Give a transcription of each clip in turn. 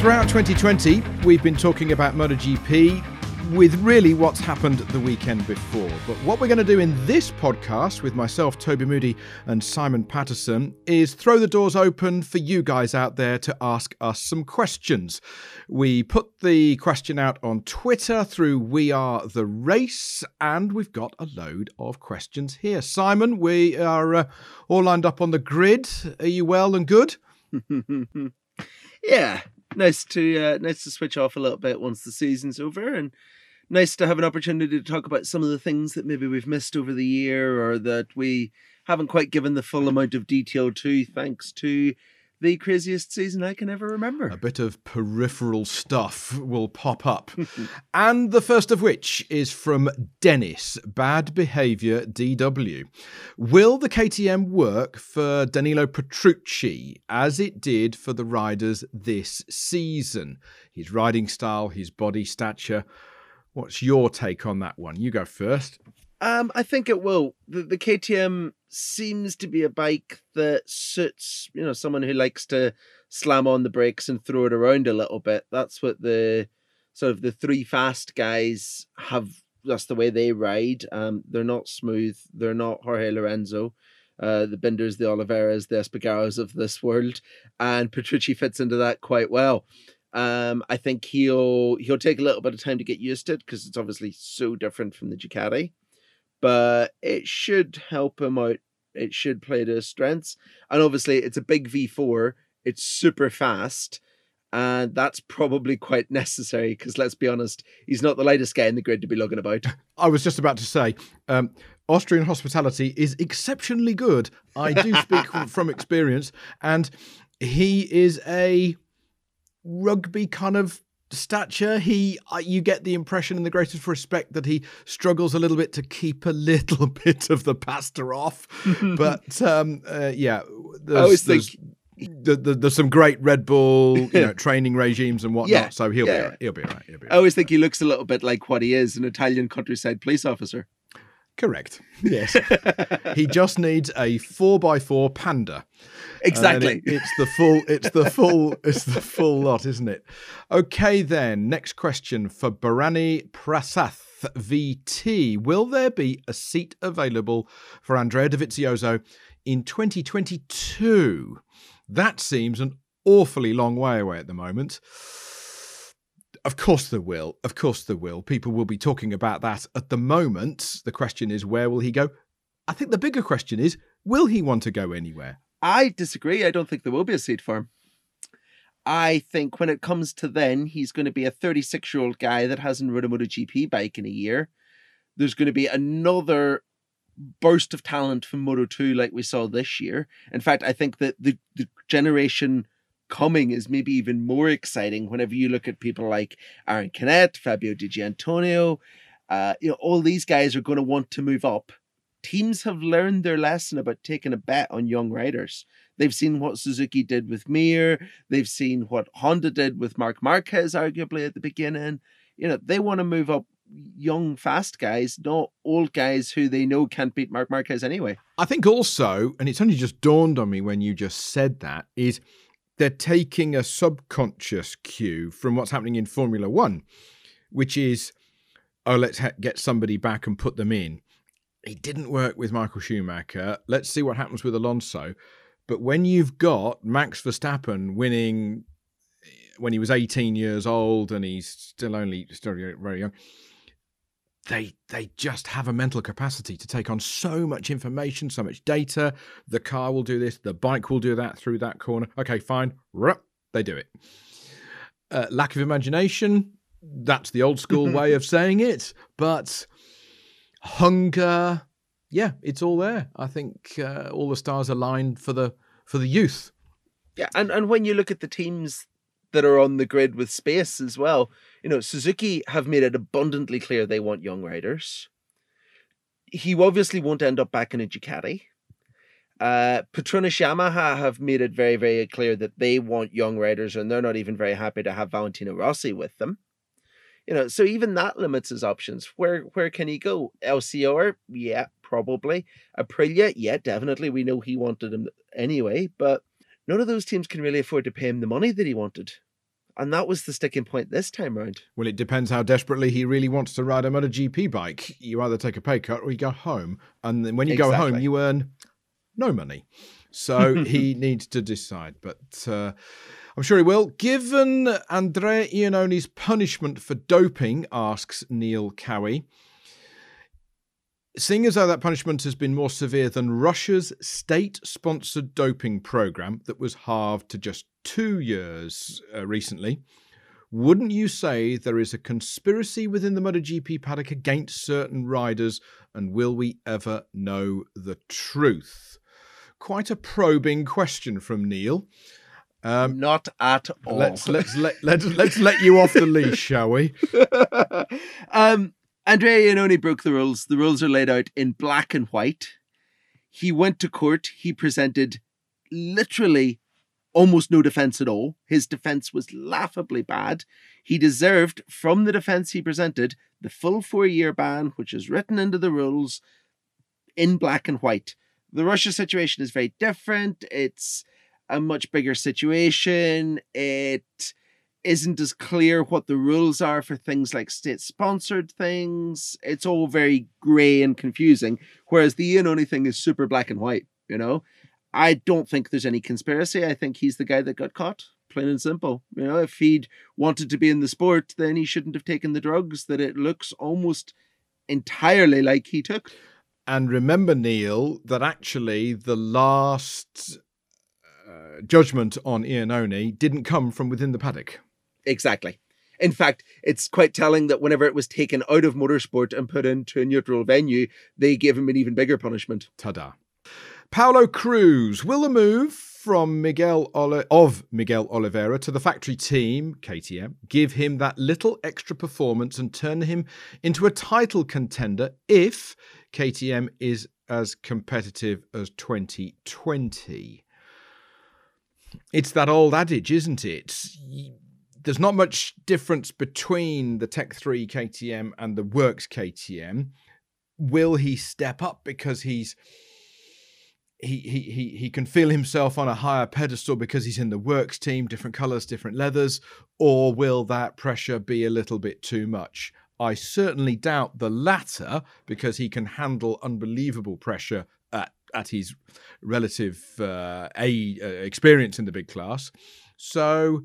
Throughout 2020, we've been talking about MotoGP with really what's happened the weekend before. But what we're going to do in this podcast with myself, Toby Moody, and Simon Patterson is throw the doors open for you guys out there to ask us some questions. We put the question out on Twitter through We Are the Race, and we've got a load of questions here. Simon, we are uh, all lined up on the grid. Are you well and good? yeah, nice to uh, nice to switch off a little bit once the season's over, and nice to have an opportunity to talk about some of the things that maybe we've missed over the year or that we haven't quite given the full amount of detail to, thanks to the craziest season I can ever remember. A bit of peripheral stuff will pop up. and the first of which is from Dennis, Bad Behaviour DW. Will the KTM work for Danilo Petrucci as it did for the riders this season? His riding style, his body stature. What's your take on that one? You go first. Um, I think it will. The, the KTM seems to be a bike that suits, you know, someone who likes to slam on the brakes and throw it around a little bit. That's what the sort of the three fast guys have. That's the way they ride. Um, they're not smooth. They're not Jorge Lorenzo. Uh, the Binders, the Oliveiras, the Espargaros of this world, and Petrucci fits into that quite well. Um, I think he'll he'll take a little bit of time to get used to it because it's obviously so different from the Ducati but it should help him out. It should play to his strengths. And obviously, it's a big V4, it's super fast. And that's probably quite necessary because let's be honest, he's not the lightest guy in the grid to be lugging about. I was just about to say, um, Austrian hospitality is exceptionally good. I do speak from experience. And he is a rugby kind of stature he uh, you get the impression in the greatest respect that he struggles a little bit to keep a little bit of the pastor off but um uh, yeah i always think the, the, there's some great Red Bull, you know, training regimes and whatnot. Yeah, so he'll yeah. be right. He'll be right. He'll be right. I always think he looks a little bit like what he is, an Italian countryside police officer. Correct. Yes. he just needs a four by four panda. Exactly. It, it's the full. It's the full. it's the full lot, isn't it? Okay, then. Next question for Barani Prasath VT. Will there be a seat available for Andrea Dovizioso in 2022? That seems an awfully long way away at the moment. Of course there will. Of course there will. People will be talking about that at the moment. The question is, where will he go? I think the bigger question is, will he want to go anywhere? I disagree. I don't think there will be a seat for him. I think when it comes to then, he's going to be a 36 year old guy that hasn't ridden a MotoGP bike in a year. There's going to be another burst of talent from Moto 2 like we saw this year. In fact, I think that the, the generation coming is maybe even more exciting whenever you look at people like Aaron Canet, Fabio Di Giannantonio. Uh, you know, all these guys are going to want to move up. Teams have learned their lesson about taking a bet on young riders. They've seen what Suzuki did with Mir. They've seen what Honda did with Marc Marquez, arguably at the beginning. You know, they want to move up young, fast guys, not old guys who they know can't beat Marc Marquez anyway. I think also, and it's only just dawned on me when you just said that, is they're taking a subconscious cue from what's happening in Formula One, which is, oh, let's ha- get somebody back and put them in. It didn't work with Michael Schumacher. Let's see what happens with Alonso. But when you've got Max Verstappen winning eh, when he was 18 years old and he's still only still very young, they they just have a mental capacity to take on so much information, so much data. The car will do this, the bike will do that through that corner. Okay, fine, they do it. Uh, lack of imagination, that's the old school way of saying it, but hunger, yeah, it's all there. I think uh, all the stars aligned for the for the youth. Yeah, and and when you look at the teams that are on the grid with space as well. You know, Suzuki have made it abundantly clear they want young riders. He obviously won't end up back in a Ducati. Uh, Petronas Yamaha have made it very, very clear that they want young riders, and they're not even very happy to have Valentino Rossi with them. You know, so even that limits his options. Where where can he go? LCR, yeah, probably. Aprilia, yeah, definitely. We know he wanted him anyway, but none of those teams can really afford to pay him the money that he wanted. And that was the sticking point this time round. Well, it depends how desperately he really wants to ride a MotoGP bike. You either take a pay cut or you go home. And then when you exactly. go home, you earn no money. So he needs to decide. But uh, I'm sure he will. Given Andrea Iannone's punishment for doping, asks Neil Cowie, Seeing as though that punishment has been more severe than Russia's state sponsored doping program that was halved to just two years uh, recently, wouldn't you say there is a conspiracy within the MotoGP paddock against certain riders, and will we ever know the truth? Quite a probing question from Neil. Um, Not at all. Let's let's let let's, let's let you off the leash, shall we? um, Andrea Iannone broke the rules. The rules are laid out in black and white. He went to court. He presented literally almost no defense at all. His defense was laughably bad. He deserved, from the defense he presented, the full four year ban, which is written into the rules in black and white. The Russia situation is very different. It's a much bigger situation. It isn't as clear what the rules are for things like state sponsored things. It's all very grey and confusing. Whereas the Iannone thing is super black and white, you know? I don't think there's any conspiracy. I think he's the guy that got caught, plain and simple. You know, if he'd wanted to be in the sport, then he shouldn't have taken the drugs that it looks almost entirely like he took. And remember, Neil, that actually the last uh, judgment on Iannone didn't come from within the paddock. Exactly. In fact, it's quite telling that whenever it was taken out of motorsport and put into a neutral venue, they gave him an even bigger punishment. Ta-da. Paulo Cruz will the move from Miguel Oli- of Miguel Oliveira to the factory team KTM give him that little extra performance and turn him into a title contender if KTM is as competitive as 2020. It's that old adage, isn't it? There's not much difference between the Tech 3 KTM and the Works KTM. Will he step up because he's he he he he can feel himself on a higher pedestal because he's in the Works team, different colors, different leathers, or will that pressure be a little bit too much? I certainly doubt the latter because he can handle unbelievable pressure at at his relative uh, a uh, experience in the big class. So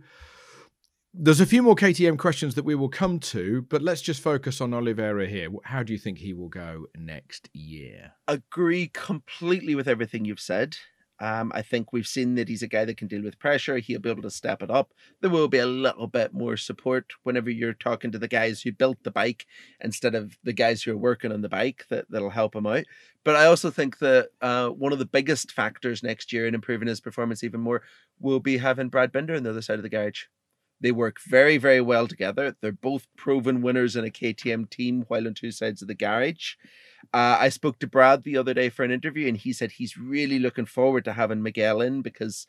there's a few more KTM questions that we will come to, but let's just focus on Oliveira here. How do you think he will go next year? Agree completely with everything you've said. Um, I think we've seen that he's a guy that can deal with pressure. He'll be able to step it up. There will be a little bit more support whenever you're talking to the guys who built the bike instead of the guys who are working on the bike that, that'll help him out. But I also think that uh, one of the biggest factors next year in improving his performance even more will be having Brad Binder on the other side of the garage. They work very, very well together. They're both proven winners in a KTM team while on two sides of the garage. Uh, I spoke to Brad the other day for an interview, and he said he's really looking forward to having Miguel in because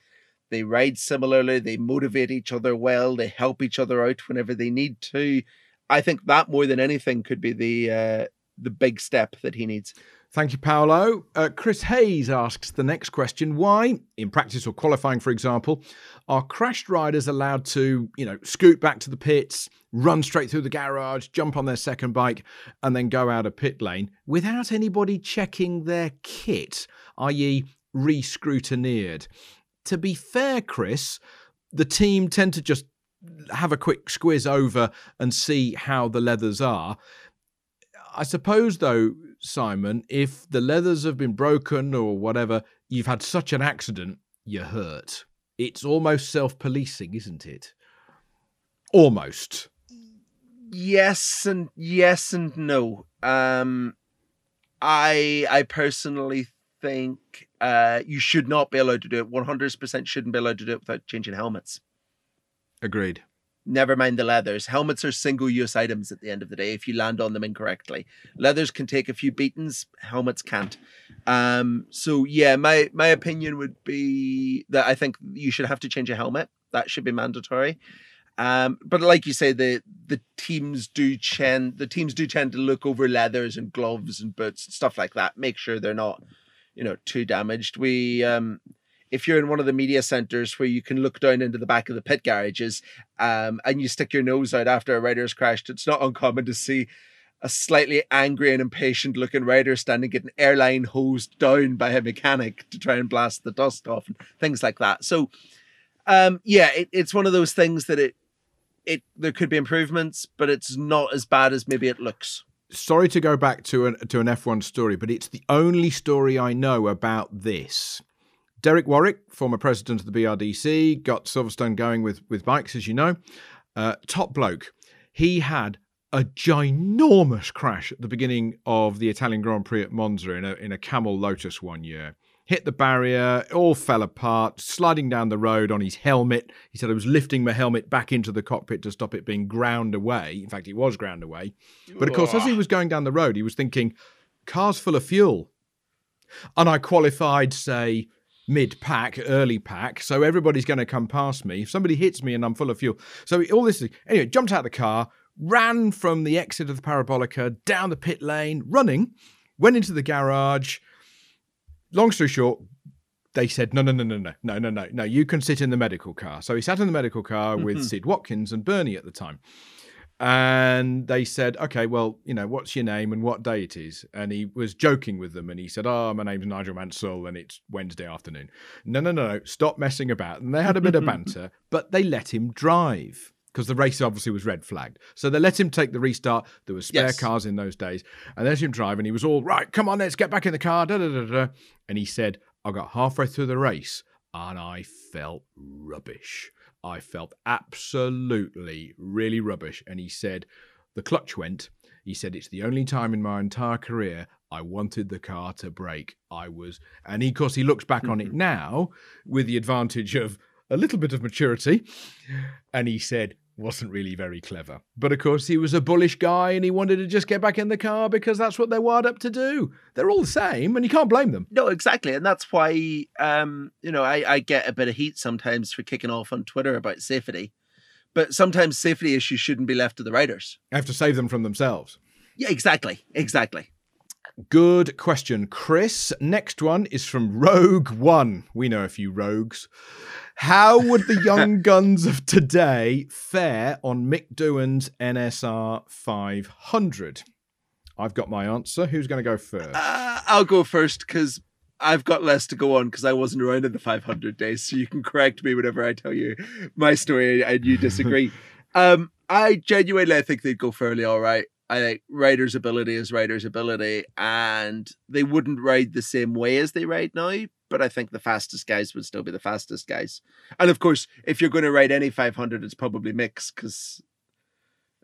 they ride similarly, they motivate each other well, they help each other out whenever they need to. I think that more than anything could be the uh, the big step that he needs. Thank you, Paolo. Uh, Chris Hayes asks the next question Why, in practice or qualifying, for example, are crashed riders allowed to, you know, scoot back to the pits, run straight through the garage, jump on their second bike, and then go out of pit lane without anybody checking their kit, i.e., re scrutineered? To be fair, Chris, the team tend to just have a quick squiz over and see how the leathers are. I suppose, though, Simon, if the leathers have been broken or whatever, you've had such an accident, you're hurt. It's almost self policing, isn't it? Almost. Yes and yes and no. Um I I personally think uh you should not be allowed to do it. 100% shouldn't be allowed to do it without changing helmets. Agreed never mind the leathers. Helmets are single use items at the end of the day if you land on them incorrectly. Leathers can take a few beatings, helmets can't. Um, so yeah, my my opinion would be that I think you should have to change a helmet. That should be mandatory. Um, but like you say, the the teams do tend the teams do tend to look over leathers and gloves and boots and stuff like that, make sure they're not, you know, too damaged. We um if you're in one of the media centers where you can look down into the back of the pit garages um, and you stick your nose out after a rider's crashed, it's not uncommon to see a slightly angry and impatient looking rider standing getting airline hosed down by a mechanic to try and blast the dust off and things like that. So, um, yeah, it, it's one of those things that it it there could be improvements, but it's not as bad as maybe it looks. Sorry to go back to an to an F1 story, but it's the only story I know about this. Derek Warwick, former president of the BRDC, got Silverstone going with with bikes, as you know. Uh, top bloke. He had a ginormous crash at the beginning of the Italian Grand Prix at Monza in a, in a Camel Lotus one year. Hit the barrier, all fell apart, sliding down the road on his helmet. He said, I was lifting my helmet back into the cockpit to stop it being ground away. In fact, it was ground away. But of course, as he was going down the road, he was thinking, car's full of fuel. And I qualified, say, mid pack, early pack, so everybody's going to come past me. If somebody hits me and I'm full of fuel. So all this, anyway, jumped out of the car, ran from the exit of the parabolica down the pit lane, running, went into the garage. Long story short, they said, no, no, no, no, no, no, no, no, no, you can sit in the medical car. So he sat in the medical car with mm-hmm. Sid Watkins and Bernie at the time. And they said, okay, well, you know, what's your name and what day it is? And he was joking with them and he said, oh, my name's Nigel Mansell and it's Wednesday afternoon. No, no, no, no, stop messing about. And they had a bit of banter, but they let him drive because the race obviously was red flagged. So they let him take the restart. There were spare yes. cars in those days, and they let him drive, and he was all right. Come on, let's get back in the car. Da, da, da, da. And he said, "I got halfway through the race, and I felt rubbish. I felt absolutely really rubbish." And he said, "The clutch went." He said, "It's the only time in my entire career I wanted the car to break. I was, and he, of course, he looks back on it mm-hmm. now with the advantage of a little bit of maturity, and he said, wasn't really very clever. But of course, he was a bullish guy and he wanted to just get back in the car because that's what they're wired up to do. They're all the same and you can't blame them. No, exactly. And that's why, um, you know, I, I get a bit of heat sometimes for kicking off on Twitter about safety. But sometimes safety issues shouldn't be left to the riders. I have to save them from themselves. Yeah, exactly. Exactly. Good question, Chris. Next one is from Rogue One. We know a few rogues. How would the young guns of today fare on Mick Doohan's NSR 500? I've got my answer. Who's going to go first? Uh, I'll go first because I've got less to go on because I wasn't around in the 500 days. So you can correct me whenever I tell you my story and you disagree. um, I genuinely I think they'd go fairly all right. I think riders' ability is riders' ability, and they wouldn't ride the same way as they ride now. But I think the fastest guys would still be the fastest guys. And of course, if you're going to ride any 500, it's probably mixed because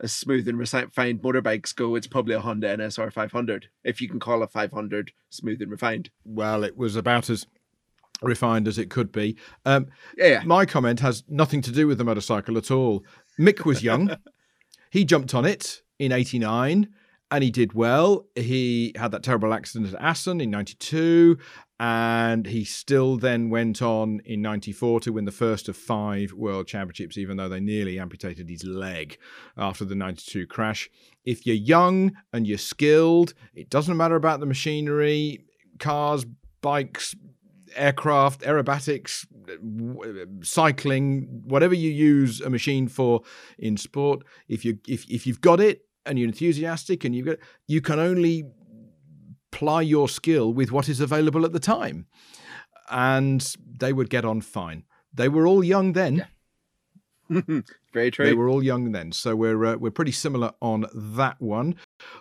as smooth and refined motorbikes go, it's probably a Honda NSR 500. If you can call a 500 smooth and refined. Well, it was about as refined as it could be. Um, yeah. My comment has nothing to do with the motorcycle at all. Mick was young. he jumped on it in 89 and he did well. He had that terrible accident at Assen in 92 and he still then went on in 94 to win the first of five world championships even though they nearly amputated his leg after the 92 crash. If you're young and you're skilled it doesn't matter about the machinery cars bikes aircraft aerobatics cycling whatever you use a machine for in sport if you if, if you've got it and you're enthusiastic and you've got you can only ply your skill with what is available at the time. And they would get on fine. They were all young then. Yeah. very true. They were all young then. So we're uh, we're pretty similar on that one.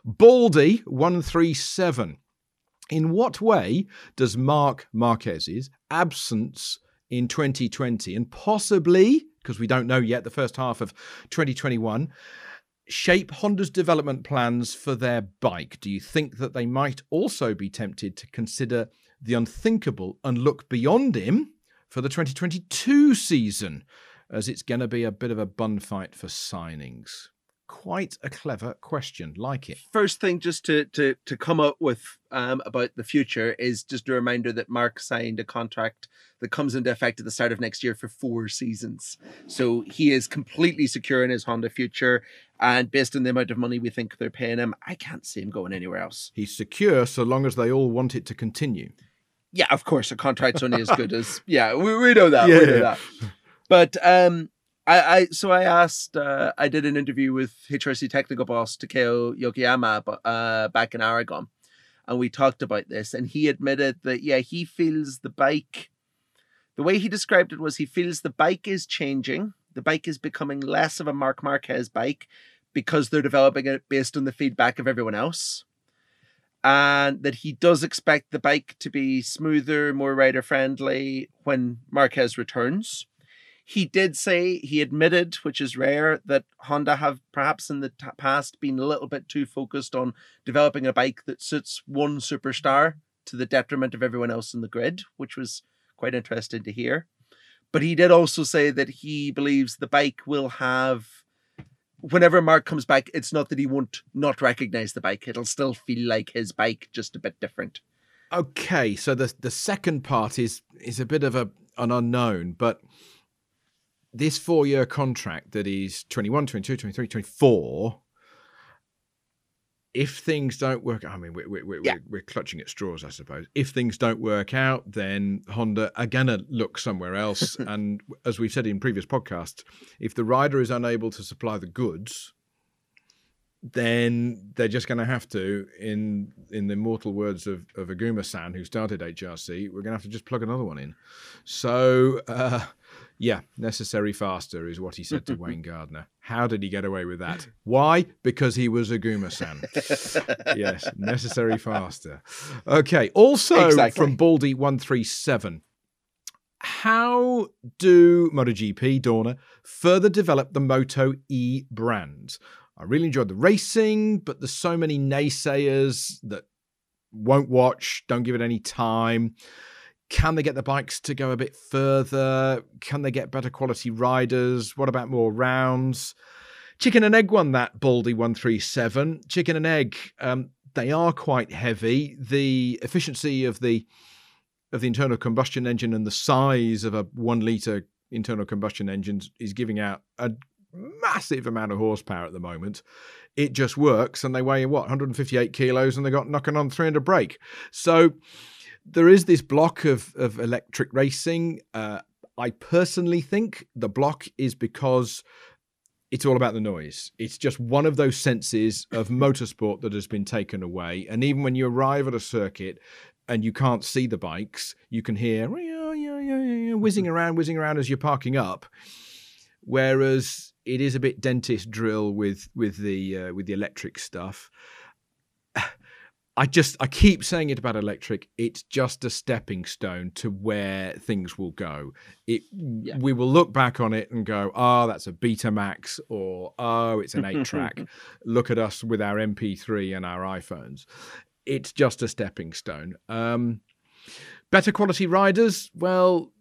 Baldy 137 in what way does Marc Marquez's absence in 2020 and possibly because we don't know yet the first half of 2021 shape Honda's development plans for their bike? Do you think that they might also be tempted to consider the unthinkable and look beyond him for the 2022 season, as it's going to be a bit of a bun fight for signings? Quite a clever question. Like it. First thing, just to to to come up with um, about the future is just a reminder that Marc signed a contract that comes into effect at the start of next year for four seasons. So he is completely secure in his Honda future, and based on the amount of money we think they're paying him, I can't see him going anywhere else. He's secure so long as they all want it to continue. Yeah, of course, a contract's only as good as yeah. We, we know that. Yeah, we know yeah. that. But um, I, I so I asked uh, I did an interview with HRC technical boss Takeo Yokoyama uh, back in Aragon and we talked about this and he admitted that yeah he feels the bike the way he described it was he feels the bike is changing the bike is becoming less of a Marc Marquez bike because they're developing it based on the feedback of everyone else and that he does expect the bike to be smoother more rider friendly when Marquez returns he did say he admitted, which is rare, that Honda have perhaps in the t- past been a little bit too focused on developing a bike that suits one superstar to the detriment of everyone else in the grid, which was quite interesting to hear. But he did also say that he believes the bike will have whenever Marc comes back, it's not that he won't not recognize the bike. It'll still feel like his bike, just a bit different. Okay, so the the second part is is a bit of a an unknown, but this four year contract that is 21, 22, 23, 24, if things don't work I mean, we're, we're, yeah. we're, we're, clutching at straws, I suppose. If things don't work out, then Honda are going to look somewhere else. and as we've said in previous podcasts, if the rider is unable to supply the goods, then they're just going to have to, in in the immortal words of, of Oguma-san, who started HRC, we're going to have to just plug another one in. So, uh, yeah, necessary faster is what he said to Wayne Gardner. How did he get away with that? Why? Because he was Oguma-san. yes, necessary faster. Okay, also exactly. from Baldy137. How do MotoGP, Dorna, further develop the Moto E brand? I really enjoyed the racing, but there's so many naysayers that won't watch, don't give it any time. Can they get the bikes to go a bit further? Can they get better quality riders? What about more rounds? Chicken and egg won that Baldy 137. Chicken and egg, um, they are quite heavy. The efficiency of the of the internal combustion engine and the size of a one liter internal combustion engine is giving out a massive amount of horsepower at the moment. It just works, and they weigh what 158 kilos, and they got knocking on 300 brake. So there is this block of of electric racing. Uh, I personally think the block is because it's all about the noise. It's just one of those senses of motorsport that has been taken away. And even when you arrive at a circuit and you can't see the bikes, you can hear whizzing around, whizzing around as you're parking up. Whereas it is a bit dentist drill with with the uh, with the electric stuff. I just I keep saying it about electric. It's just a stepping stone to where things will go. It yeah. we will look back on it and go, oh, that's a Betamax, or oh, it's an eight track. look at us with our MP3 and our iPhones. It's just a stepping stone. Um, better quality riders. Well,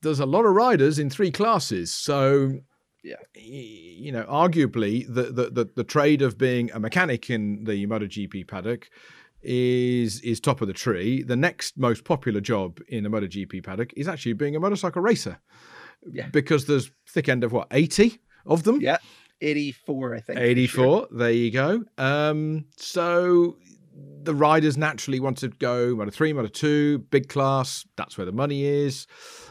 there's a lot of riders in three classes, so yeah, you know, arguably the, the the the trade of being a mechanic in the MotoGP paddock is is top of the tree. The next most popular job in a MotoGP paddock is actually being a motorcycle racer. Yeah. Because there's thick end of what, 80 of them? Yeah. 84, I think. 84. Sure. There you go. Um, so the riders naturally want to go Moto 3, Moto 2, big class. That's where the money is.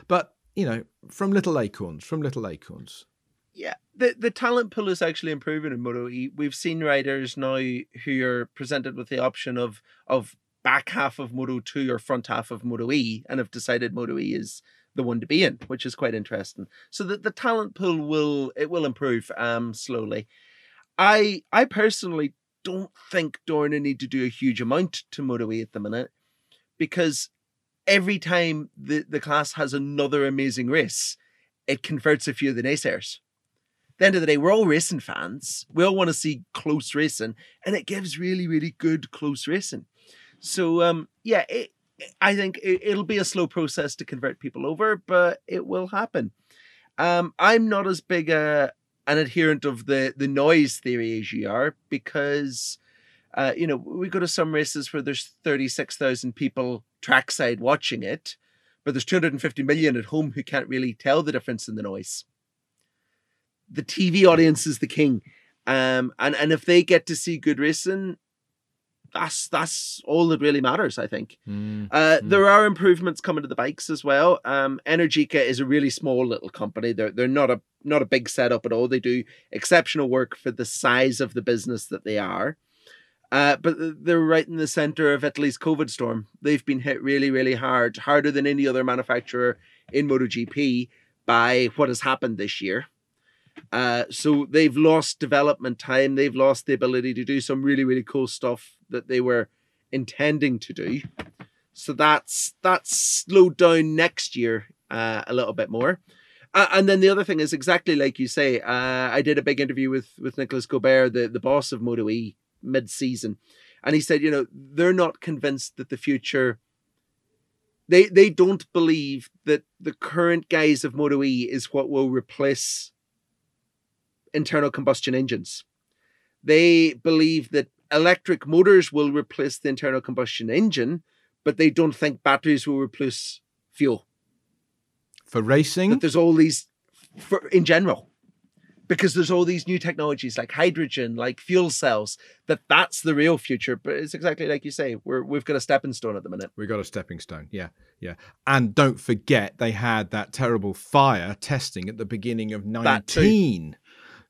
But, you know, from little acorns, from little acorns. Yeah, the the talent pool is actually improving in Moto E. We've seen riders now who are presented with the option of of back half of Moto 2 or front half of Moto E and have decided Moto E is the one to be in, which is quite interesting. So that the talent pool will it will improve um slowly. I I personally don't think Dorna need to do a huge amount to Moto E at the minute because every time the, the class has another amazing race, it converts a few of the naysayers the end of the day, we're all racing fans. We all want to see close racing, and it gives really, really good close racing. So, um, yeah, it, I think it, will be a slow process to convert people over, but it will happen. Um, I'm not as big a an adherent of the the noise theory as you are because uh, you know we go to some races where there's 36,000 people trackside watching it but there's 250 million at home who can't really tell the difference in the noise the TV audience is the king um, and and if they get to see good racing that's that's all that really matters. I think. Mm. Uh, mm. There are improvements coming to the bikes as well. Um, Energica is a really small little company. They're they're not a not a big setup at all. They do exceptional work for the size of the business that they are. Uh, but they're right in the center of Italy's COVID storm. They've been hit really, really hard, harder than any other manufacturer in MotoGP by what has happened this year. Uh, so they've lost development time. They've lost the ability to do some really, really cool stuff that they were intending to do. So that's that's slowed down next year uh, a little bit more. Uh, and then the other thing is exactly like you say. Uh, I did a big interview with with Nicolas Goubert, the the boss of Moto E, mid season, and he said, you know, they're not convinced that the future. They they don't believe that the current guise of Moto E is what will replace internal combustion engines. They believe that electric motors will replace the internal combustion engine, but they don't think batteries will replace fuel. For racing? That there's all these, for in general, because there's all these new technologies like hydrogen, like fuel cells, that that's the real future. But it's exactly like you say, we're, we've got a stepping stone at the minute. We've got a stepping stone, yeah, yeah. And don't forget, they had that terrible fire testing at the beginning of 19.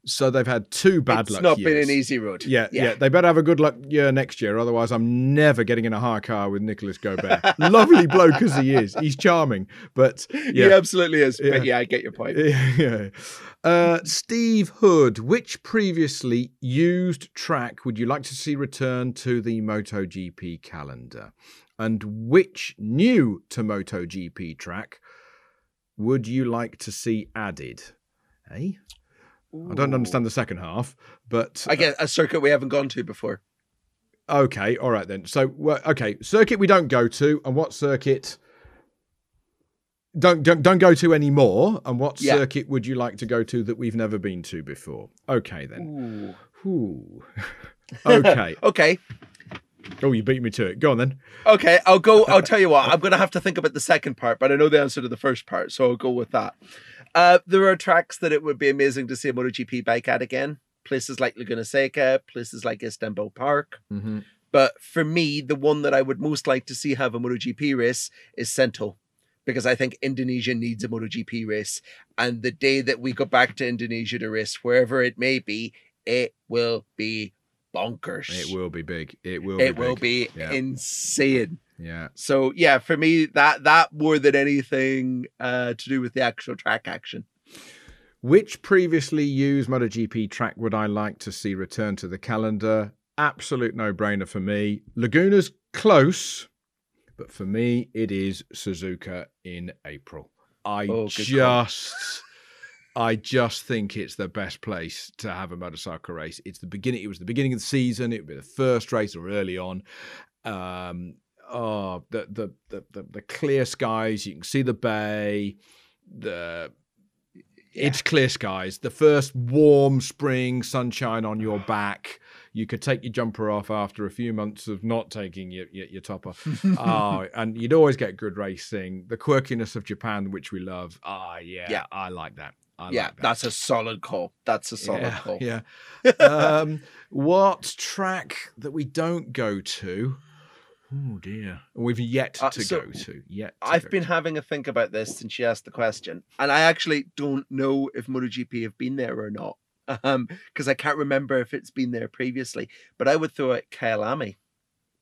So they've had two bad it's luck. It's not years. been an easy road. Yeah, yeah, yeah, They better have a good luck year next year. Otherwise, I'm never getting in a hire car with Nicholas Goubert. Lovely bloke as he is. He's charming, but yeah. he absolutely is. Yeah. But yeah, I get your point. Yeah. Uh, Steve Hood, which previously used track would you like to see return to the MotoGP calendar? And which new to MotoGP track would you like to see added? Eh? I don't understand the second half, but I get uh, a circuit we haven't gone to before. Okay, all right then. So, okay, circuit we don't go to, and what circuit don't don't, don't go to anymore? And what yeah. circuit would you like to go to that we've never been to before? Okay then. Ooh. Ooh. okay. okay. Oh, you beat me to it. Go on then. Okay, I'll go. I'll tell you what. I'm going to have to think about the second part, but I know the answer to the first part, so I'll go with that. Uh, there are tracks that it would be amazing to see a MotoGP bike at again. Places like Laguna Seca, places like Istanbul Park. Mm-hmm. But for me, the one that I would most like to see have a MotoGP race is Sentul, because I think Indonesia needs a MotoGP race. And the day that we go back to Indonesia to race, wherever it may be, it will be bonkers. It will be big. It will. It be will be yeah. insane. Yeah. So yeah, for me, that that more than anything uh, to do with the actual track action. Which previously used MotoGP track would I like to see return to the calendar? Absolute no-brainer for me. Laguna's close, but for me, it is Suzuka in April. I oh, just. I just think it's the best place to have a motorcycle race. It's the beginning. It was the beginning of the season. It would be the first race or early on. Um, oh, the, the the the the clear skies. You can see the bay. The yeah. it's clear skies. The first warm spring sunshine on your back. You could take your jumper off after a few months of not taking your your, your top off. oh, and you'd always get good racing. The quirkiness of Japan, which we love. Ah, oh, yeah, yeah, I like that. I yeah, like that. that's a solid call. That's a solid yeah, call. Yeah. um, what track that we don't go to? Oh dear. We've yet uh, to so go to. Yet. To I've been to. having a think about this since you asked the question, and I actually don't know if MotoGP have been there or not, um, because I can't remember if it's been there previously. But I would throw it Kyalami.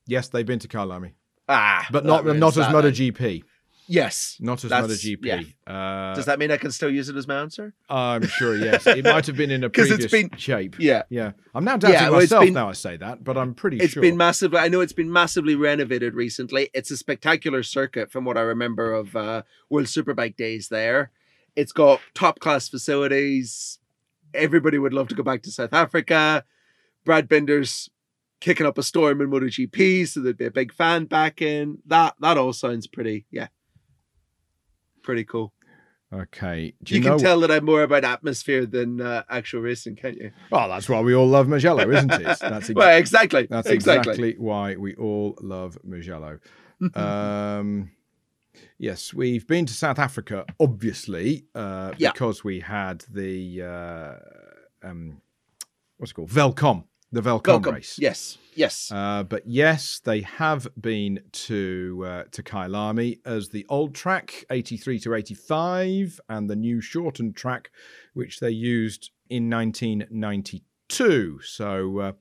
Yes, they've been to Kyalami. Ah, but not not as MotoGP. Yes. Not as MotoGP. Yeah. Uh, Does that mean I can still use it as my answer? I'm sure, yes. It might have been in a previous it's been, shape. Yeah. Yeah. I'm now doubting yeah, well, myself been, now I say that, but I'm pretty it's sure. It's been massively, I know it's been massively renovated recently. It's a spectacular circuit from what I remember of uh, World Superbike days there. It's got top class facilities. Everybody would love to go back to South Africa. Brad Binder's kicking up a storm in MotoGP, so there'd be a big fan back in. That that all sounds pretty, yeah, pretty cool. Okay. Do You, you, can tell that I'm more about atmosphere than uh, actual racing, can't you? Oh, that's why we all love Mugello, isn't it? That's ex- Well, exactly. that's exactly. exactly why we all love Mugello. um, yes, we've been to South Africa, obviously, uh, Yeah. because we had the uh, um, what's it called Welkom, the Welkom Welcome. race. Yes. Yes. Uh, but yes, they have been to uh, to Kyalami as the old track, 83 to 85, and the new shortened track, which they used in 1992. So, uh,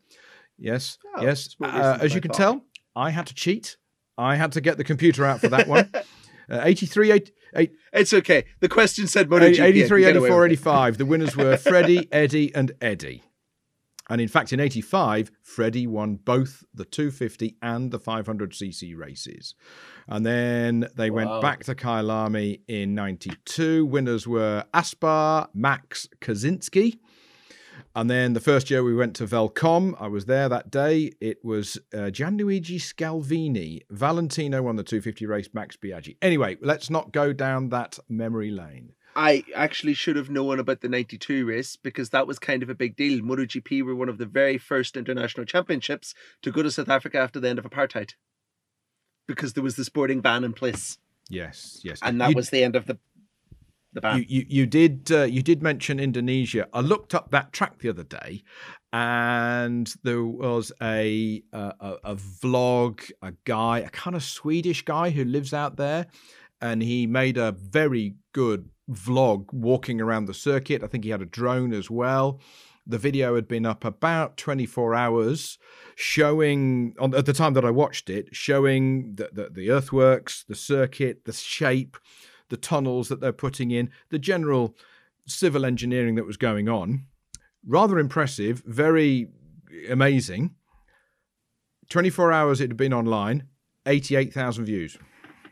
yes, Oh, yes. Uh, as you can thought. tell, I had to cheat. I had to get the computer out for that one. Uh, 83, 8, 8, it's okay. The question said MotoGP. 83, can get away 84, 85. The winners were Freddie, Eddie, and Eddie. And in fact, in 85, Freddie won both the 250 and the 500cc races. And then they Wow. went back to Kyalami in 92. Winners were Aspar, Max, Kocinski. And then the first year we went to Welkom, I was there that day. It was uh, Gianluigi Scalvini. Valentino won the 250 race, Max Biaggi. Anyway, let's not go down that memory lane. I actually should have known about the 92 race because that was kind of a big deal. MotoGP were one of the very first international championships to go to South Africa after the end of apartheid because there was the sporting ban in place. Yes, yes. And that You- was the end of the, the ban. You, you, you did uh, you did mention Indonesia. I looked up that track the other day, and there was a a, a, a vlog, a guy, a kind of Swedish guy who lives out there, and he made a very good vlog walking around the circuit. I think he had a drone as well. The video had been up about 24 hours, showing on at the time that I watched it, showing the, the, the earthworks, the circuit, the shape, the tunnels that they're putting in, the general civil engineering that was going on. Rather impressive, very amazing. 24 hours it had been online, 88,000 views.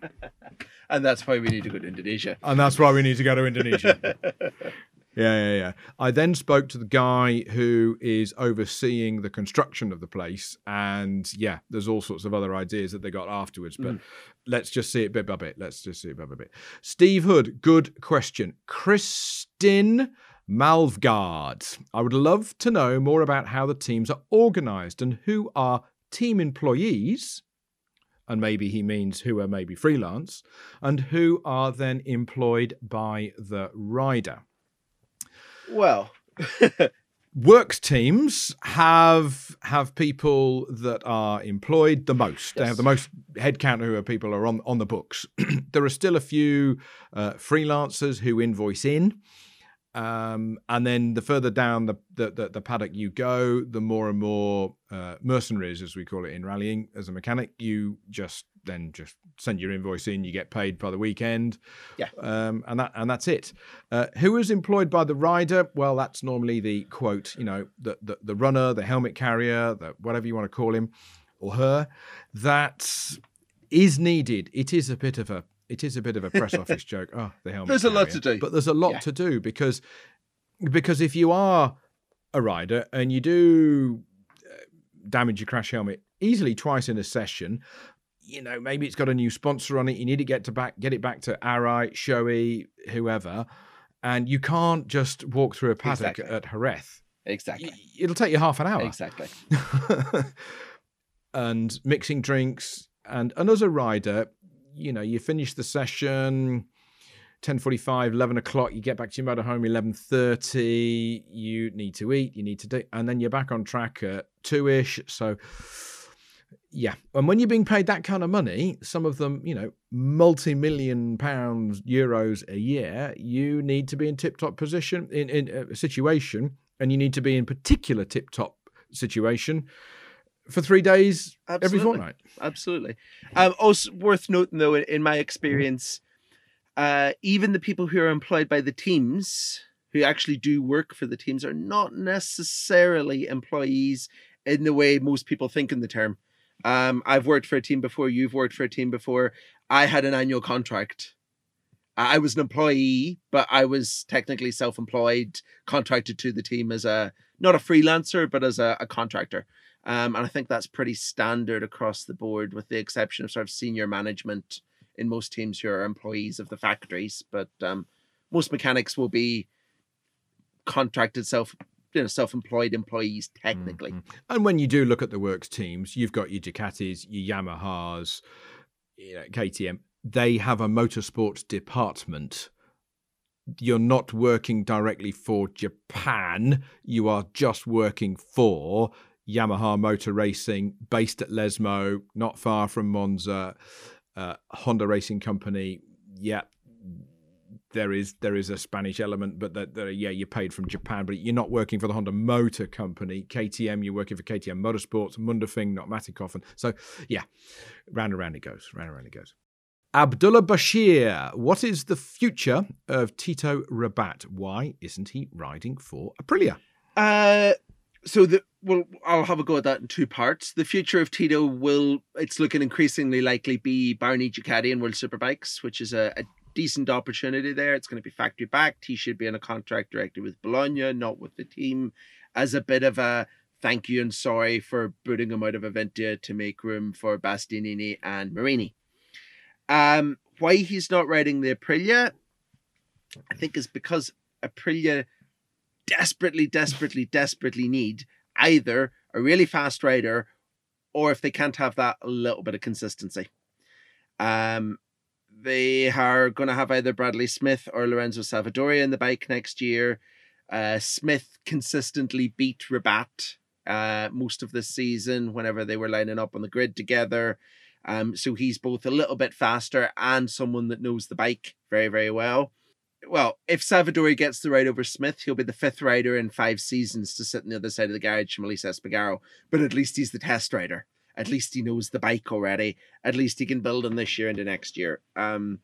and that's why we need to go to Indonesia. And that's why we need to go to Indonesia. yeah, yeah, yeah. I then spoke to the guy who is overseeing the construction of the place. And yeah, there's all sorts of other ideas that they got afterwards. But mm. let's just see it bit by bit. Let's just see it bit by bit. Steve Hood, good question. Kristin Malvgard. I would love to know more about how the teams are organized and who are team employees and maybe he means who are maybe freelance, and who are then employed by the rider. Well, Works teams have have people that are employed the most. They have the most headcount who are people are on on the books. there are still a few uh, freelancers who invoice in. Um, and then the further down the, the, the, the paddock you go, the more and more uh, mercenaries, as we call it in rallying, as a mechanic, you just then just send your invoice in. You get paid by the weekend, Yeah. um, and that and that's it. Uh, who is employed by the rider? Well, that's normally the quote, you know, the the, the runner, the helmet carrier, the whatever you want to call him or her. That is needed. It is a bit of a it is a bit of a press office joke. Oh, the helmet. There's a lot to do. but there's a lot Yeah. to do because because if you are a rider and you do uh, damage your crash helmet easily twice in a session, you know maybe it's got a new sponsor on it. You need to get to back get it back to Arai, Shoei, whoever, and you can't just walk through a paddock Exactly. at Jerez. exactly. It'll take you half an hour Exactly. and mixing drinks and and as a rider you know you finish the session 10.45 11 o'clock you get back to your motorhome 11.30 you need to eat you need to do and then you're back on track at 2ish so yeah. And when you're being paid that kind of money some of them you know multi-million pounds euros a year you need to be in tip-top position in, in a situation and you need to be in particular tip-top situation for three days every fortnight Absolutely. Um, also worth noting, though, in, in my experience, uh, even the people who are employed by the teams, who actually do work for the teams, are not necessarily employees in the way most people think in the term. Um, I've worked for a team before. You've worked for a team before. I had an annual contract. I was an employee, but I was technically self-employed, contracted to the team as a not a freelancer, but as a, a contractor. Um, and I think that's pretty standard across the board, with the exception of sort of senior management in most teams who are employees of the factories. But um, most mechanics will be contracted self you know self-employed employees technically Mhm. And when you do look at the works teams, you've got your Ducatis, your Yamahas, you know, KTM. They have a motorsports department. You're not working directly for Japan. You are just working for Yamaha Motor Racing, based at Lesmo, not far from Monza. Uh, Honda Racing Company. Yeah, there is there is a Spanish element, but that that- yeah, you're paid from Japan, but you're not working for the Honda Motor Company. KTM, you're working for KTM Motorsports, Munderfing, not Mattighofen, and so yeah, round and round it goes, round and round it goes. Abdullah Bashir, what is the future of Tito Rabat? Why isn't he riding for Aprilia? Uh, so the well, I'll have a go at that in two parts. The future of Tito will it's looking increasingly likely be Barni Ducati and World Superbikes, which is a, a decent opportunity there. It's going to be factory backed. He should be on a contract directly with Bologna, not with the team, as a bit of a thank you and sorry for booting him out of Avintia to make room for Bastianini and Marini. Um, why he's not riding the Aprilia, I think, is because Aprilia desperately, desperately, desperately need either a really fast rider or if they can't have that, a little bit of consistency. Um, they are going to have either Bradley Smith or Lorenzo Savadori in the bike next year. Uh, Smith consistently beat Rabat uh, most of the season whenever they were lining up on the grid together. Um, so he's both a little bit faster and someone that knows the bike very, very well well, if Savadori gets the ride over Smith, he'll be the fifth rider in five seasons to sit on the other side of the garage from Aleix Espargaro. But at least he's the test rider. At least he knows the bike already. At least he can build on this year into next year. Um,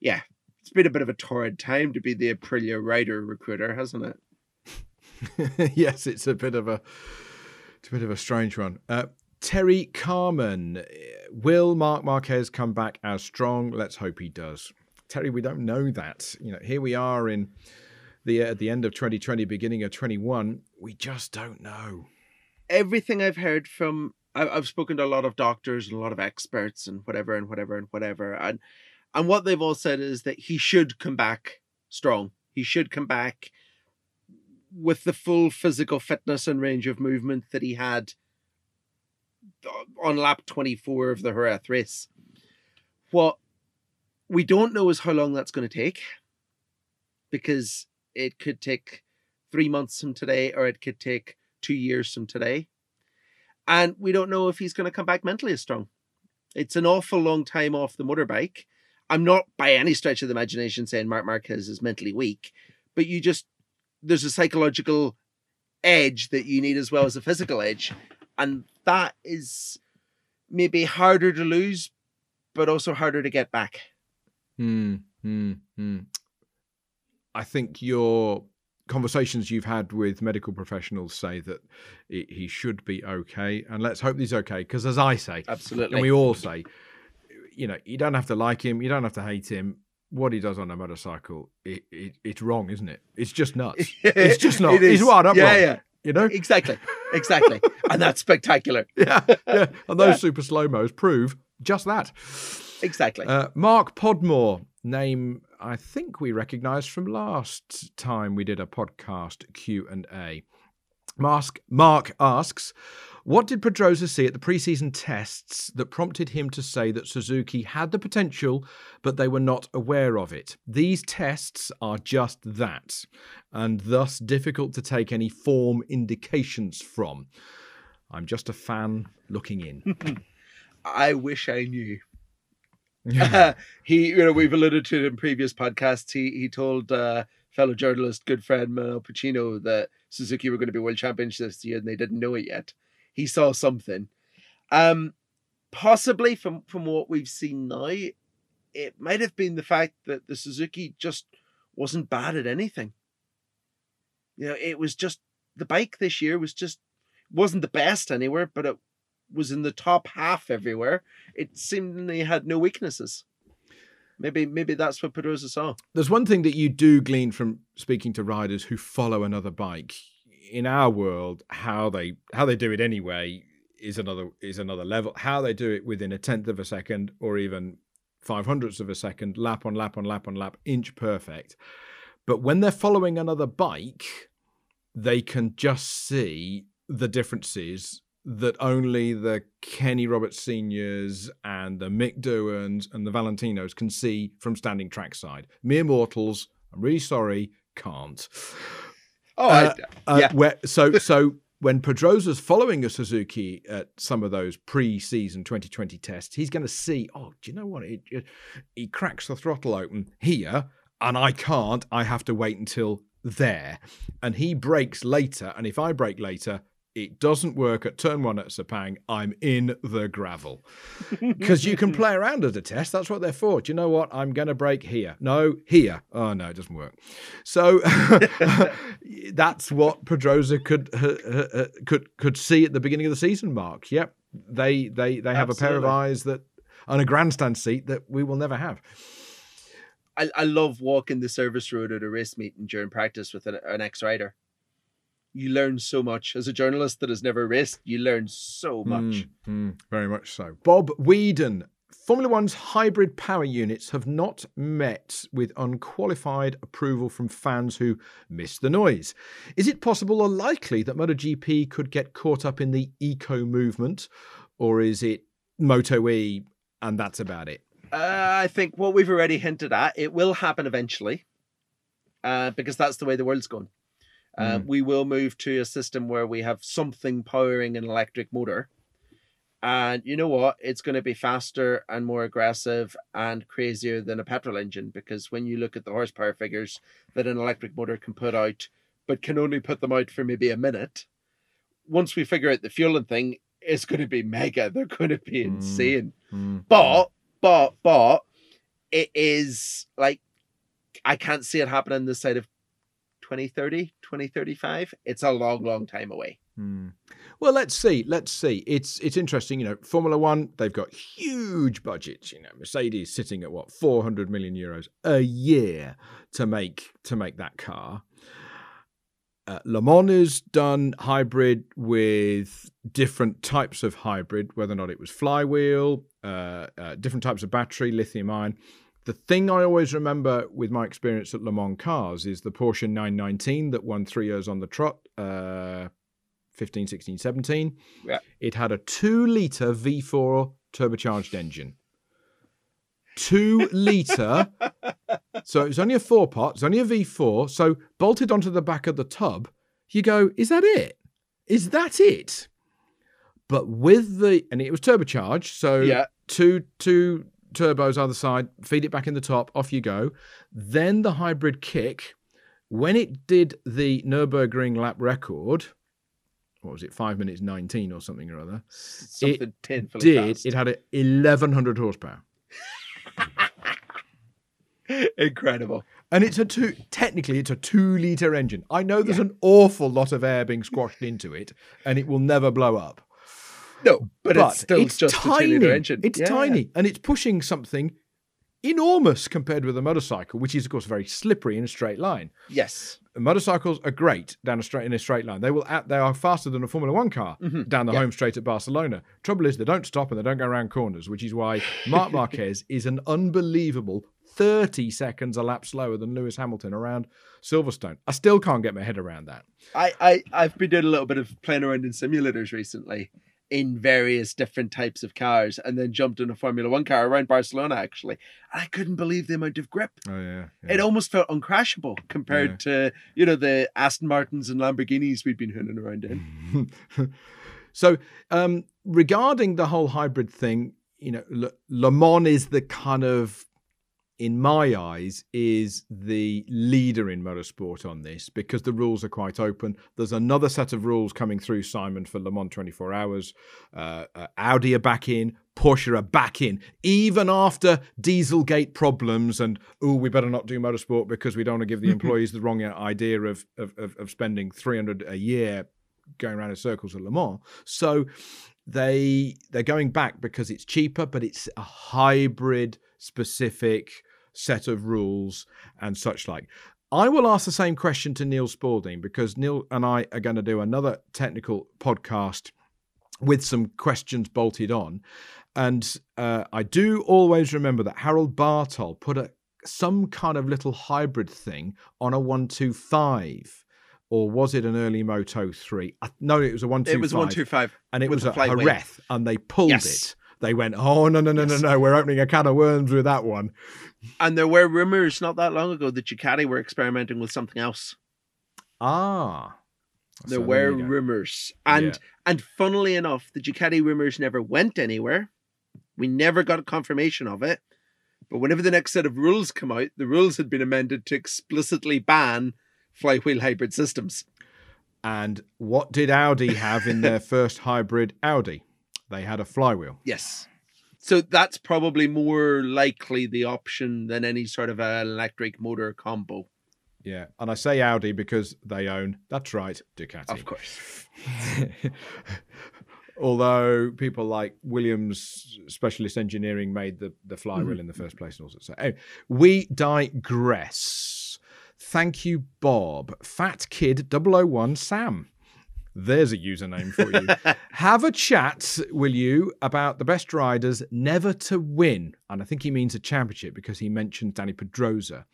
yeah, it's been a bit of a torrid time to be the Aprilia rider recruiter, hasn't it? yes, it's a bit of a it's a bit of a strange one. Uh, Terry Carmen, will Marc Marquez come back as strong? Let's hope he does. Terry, we don't know that. You know, here we are in the at the end of 2020, beginning of 21. We just don't know. Everything I've heard from I've spoken to a lot of doctors and a lot of experts and whatever and whatever and whatever and and what they've all said is that he should come back strong. He should come back with the full physical fitness and range of movement that he had uh, on lap 24 of the Jerez race. What we don't know is how long that's going to take because it could take three months from today or it could take two years from today. And we don't know if he's going to come back mentally as strong. It's an awful long time off the motorbike. I'm not by any stretch of the imagination saying Marc Marquez is mentally weak, but you just, there's a psychological edge that you need as well as a physical edge. And that is maybe harder to lose, but also harder to get back. Hmm, hmm, hmm. I think your conversations you've had with medical professionals say that he he should be okay, and let's hope he's okay. Because as I say, Absolutely. and we all say, you know, you don't have to like him, you don't have to hate him. What he does on a motorcycle, it, it, it's wrong, isn't it? It's just nuts. It's just not. It is. He's wired up Yeah, wrong. yeah. You know? Exactly. Exactly. and that's spectacular. Yeah, yeah. And those super slow mos prove just that. Exactly. Uh, Mark Podmore, name I think we recognised from last time we did a podcast Q and A. Mark, Mark asks, what did Pedrosa see at the preseason tests that prompted him to say that Suzuki had the potential, but they were not aware of it? These tests are just that, and thus difficult to take any form indications from. I'm just a fan looking in. I wish I knew. he, you know, we've alluded to it in previous podcasts. He he told uh, fellow journalist, good friend Manuel Pecino, that Suzuki were going to be world champions this year, and they didn't know it yet. He saw something. Um, possibly from from what we've seen now, it might have been the fact that the Suzuki just wasn't bad at anything. You know, it was just the bike this year was just wasn't the best anywhere, but it was in the top half everywhere. It seemingly had no weaknesses. Maybe maybe that's what Pedrosa saw. There's one thing that you do glean from speaking to riders who follow another bike. In our world, how they how they do it anyway is another is another level. How they do it within a tenth of a second or even five hundredths of a second, lap on lap on lap on lap, inch perfect. But when they're following another bike, they can just see the differences that only the Kenny Roberts seniors and the Mick Doohans and the Valentinos can see from standing trackside. Mere mortals, I'm really sorry, can't. Oh, uh, I, uh, yeah. Where, so, so when Pedrosa's following a Suzuki at some of those pre-season 2020 tests, he's going to see, oh, do you know what? It, it, he cracks the throttle open here, and I can't. I have to wait until there. And he brakes later, and if I brake later, it doesn't work at turn one at Sepang. I'm in the gravel. Because you can play around at a test. That's what they're for. Do you know what? I'm going to brake here. No, here. Oh, no, it doesn't work. So that's what Pedrosa could uh, uh, could could see at the beginning of the season, Mark. Yep. They they they have Absolutely. a pair of eyes that on a grandstand seat that we will never have. I, I love walking the service road at a race meeting during practice with an, an ex rider you learn so much as a journalist that has never raced. You learn so much. Mm, mm, very much so. Bob Whedon. Formula One's hybrid power units have not met with unqualified approval from fans who miss the noise. Is it possible or likely that MotoGP could get caught up in the eco movement, or is it Moto E and that's about it? Uh, I think what we've already hinted at, it will happen eventually, uh, because that's the way the world's going. Uh, mm. We will move to a system where we have something powering an electric motor. And you know what? It's going to be faster and more aggressive and crazier than a petrol engine because when you look at the horsepower figures that an electric motor can put out, but can only put them out for maybe a minute, once we figure out the fueling thing, it's going to be mega. They're going to be mm. insane. Mm. But, but, but, it is like, I can't see it happening this side of 2030, 2035. It's a long, long time away. Hmm. Well, let's see. Let's see. It's it's interesting. You know, Formula One they've got huge budgets. You know, Mercedes sitting at what 400 million euros a year to make to make that car. Uh, Le Mans has done hybrid with different types of hybrid, whether or not it was flywheel, uh, uh, different types of battery, lithium ion the thing I always remember with my experience at Le Mans cars is the Porsche 919 that won three years on the trot, uh, 15, 16, 17. Yeah. It had a two litre V4 turbocharged engine. Two litre. so it was only a four pot, it's only a V4. So bolted onto the back of the tub, you go, is that it? Is that it? But with the, and it was turbocharged. So yeah. two, two, turbos either side, feed it back in the top, off you go. Then the hybrid kick, when it did the Nürburgring lap record, what was it, five minutes nineteen or something or other? Something it did. Fast. It had a eleven hundred horsepower. Incredible. And it's a two. Technically, it's a two-liter engine. I know there's yeah. an awful lot of air being squashed into it, and it will never blow up. No, but, but it's still it's just tiny. a two-liter engine. It's yeah. tiny, and it's pushing something enormous compared with a motorcycle, which is of course very slippery in a straight line. Yes, motorcycles are great down a straight in a straight line. They will at, they are faster than a Formula One car mm-hmm. down the home straight at Barcelona. Trouble is they don't stop and they don't go around corners, which is why Marc Marquez is an unbelievable 30 seconds a lap slower than Lewis Hamilton around Silverstone. I still can't get my head around that. I, I I've been doing a little bit of playing around in simulators recently in various different types of cars and then jumped in a Formula One car around Barcelona actually. And I couldn't believe the amount of grip. Oh yeah. yeah. It almost felt uncrashable compared yeah. to, you know, the Aston Martins and Lamborghinis we'd been hooning around in. so um regarding the whole hybrid thing, you know, Le, Le Mans is the kind of in my eyes, is the leader in motorsport on this because the rules are quite open. There's another set of rules coming through, Simon, for Le Mans 24 Hours. Uh, uh, Audi are back in, Porsche are back in, even after Dieselgate problems and, oh, we better not do motorsport because we don't want to give the employees the wrong idea of, of, of spending 300 a year going around in circles at Le Mans. So they they're going back because it's cheaper, but it's a hybrid specific set of rules and such like. I will ask the same question to Neil Spalding because Neil and I are going to do another technical podcast with some questions bolted on. And uh, I do always remember that Harald Bartol put a some kind of little hybrid thing on a 125 or was it an early Moto 3? No, it was a 125. It was 125. And it was a. Jerez, and they pulled Yes. it. They went, oh, no, no, no, Yes. no, no, we're opening a can of worms with that one. And there were rumors not that long ago that Ducati were experimenting with something else. Ah. There So were go. rumors, and Yeah. and funnily enough, the Ducati rumors never went anywhere. We never got confirmation of it. But whenever the next set of rules come out, the rules had been amended to explicitly ban flywheel hybrid systems. And what did Audi have in their first hybrid Audi? They had a flywheel. Yes. So that's probably more likely the option than any sort of an electric motor combo. Yeah. And I say Audi because they own, that's right, Ducati. Of course. Although people like Williams Specialist Engineering made the, the flywheel Mm-hmm. in the first place and all that. So anyway, we digress. Thank you, Bob. Fat Kid 001 Sam. There's a username for you. Have a chat, will you, about the best riders never to win. And I think he means a championship because he mentioned Dani Pedrosa.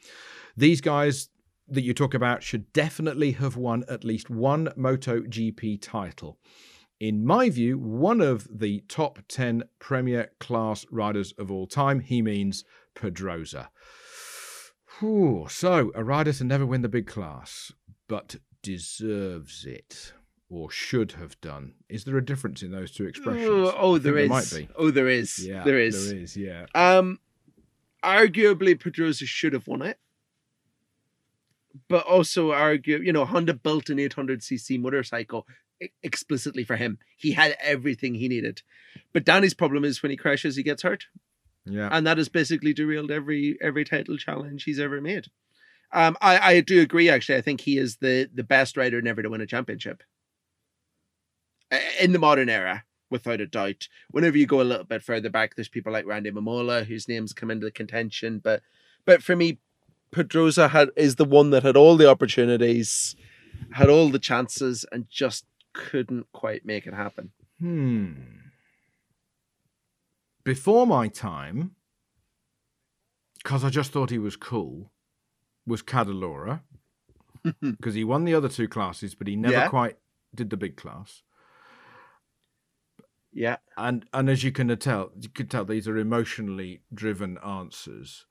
These guys that you talk about should definitely have won at least one MotoGP title. In my view, one of the top 10 Premier class riders of all time. He means Pedrosa. Whew. So, a rider to never win the big class, but deserves it or should have done. Is there a difference in those two expressions? Oh, oh, think there is. might be. Oh, there is. Yeah, there is. There is, yeah. Um, arguably, Pedrosa should have won it, but also argue, you know, Honda built an 800cc motorcycle explicitly for him. He had everything he needed, but Dani's problem is when he crashes, he gets hurt, Yeah. and that has basically derailed every every title challenge he's ever made. Um, I I do agree. Actually, I think he is the the best rider never to win a championship Uh, in the modern era without a doubt. Whenever you go a little bit further back, there's people like Randy Mamola whose names come into the contention. But but for me, Pedrosa had is the one that had all the opportunities, had all the chances, and just couldn't quite make it happen. Hmm. Before my time, because I just thought he was cool, was Cadalora. Because he won the other two classes, but he never Yeah. quite did the big class. Yeah, And and as you can tell, you could tell these are emotionally driven answers.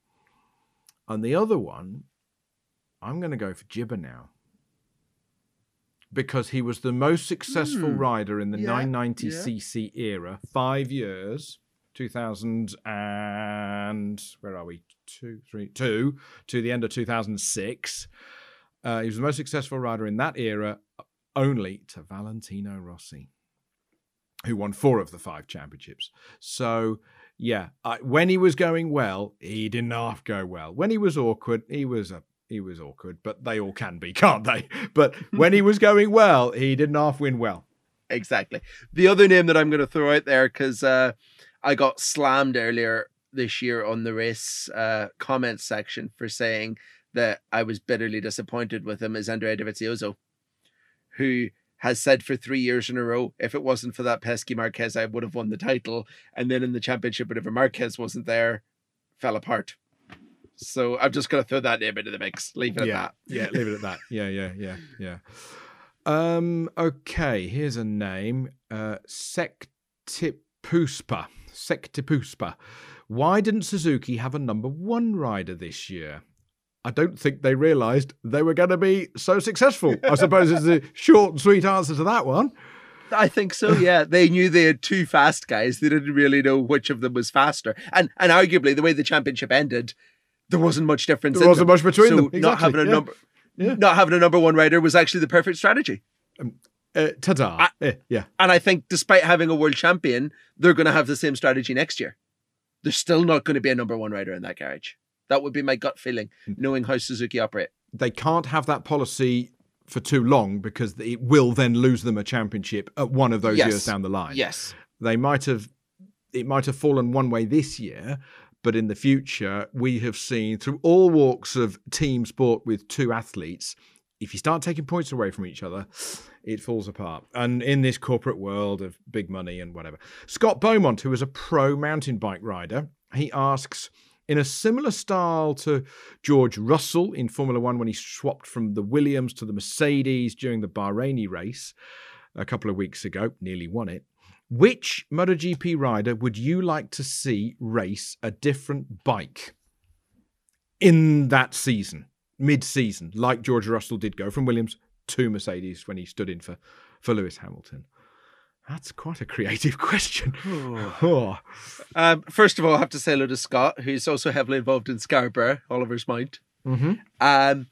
And the other one, I'm going to go for Jibber now. Because he was the most successful Hmm. rider in the Yeah, 990cc era, five years, 2000 and where are we? Two, three, two to the end of 2006. Uh, he was the most successful rider in that era, only to Valentino Rossi who won four of the five championships. So, yeah, I, when he was going well, he didn't half go well. When he was awkward, he was a he was awkward, but they all can be, can't they? But when he was going well, he didn't half win well. exactly. The other name that I'm going to throw out there because uh, I got slammed earlier this year on the race uh, comments section for saying that I was bitterly disappointed with him is Andrea Dovizioso, who has said for three years in a row, if it wasn't for that pesky Marquez, I would have won the title. And then in the championship, whenever Marquez wasn't there, fell apart. So I'm just going to throw that name into the mix. Leave it at that. yeah, leave it at that. Yeah, yeah, yeah, yeah. Um, okay, here's a name. Uh Sectipuspa. Sectipuspa. Why didn't Suzuki have a number one rider this year? I don't think they realised they were going to be so successful. I suppose is the short and sweet answer to that one. I think so. Yeah, they knew they had two fast guys. They didn't really know which of them was faster. And and arguably, the way the championship ended, there wasn't much difference. There wasn't them. much between so them. Not having a yeah. number, Yeah. not having a number one rider was actually the perfect strategy. Uh, ta-da! I- Eh, yeah, And I think, despite having a world champion, they're going to have the same strategy next year. There's still not going to be a number one rider in that garage. That would be my gut feeling, Hmm. knowing how Suzuki operate. they can't have that policy for too long because it will then lose them a championship at one of those Yes. years down the line. Yes. they might have it might have fallen one way this year but in the future we have seen through all walks of team sport with two athletes if you start taking points away from each other it falls apart and in this corporate world of big money and whatever scott beaumont who is a pro mountain bike rider he asks in a similar style to George Russell in Formula One when he swapped from the Williams to the Mercedes during the Bahraini race a couple of weeks ago, nearly won it. Which MotoGP rider would you like to see race a different bike in that season, mid season, like George Russell did go from Williams to Mercedes when he stood in for, for Lewis Hamilton? That's quite a creative question. oh. um, first of all, I have to say hello to Scott, who's also heavily involved in Scarborough, Oliver's Mount. Mm-hmm. Um,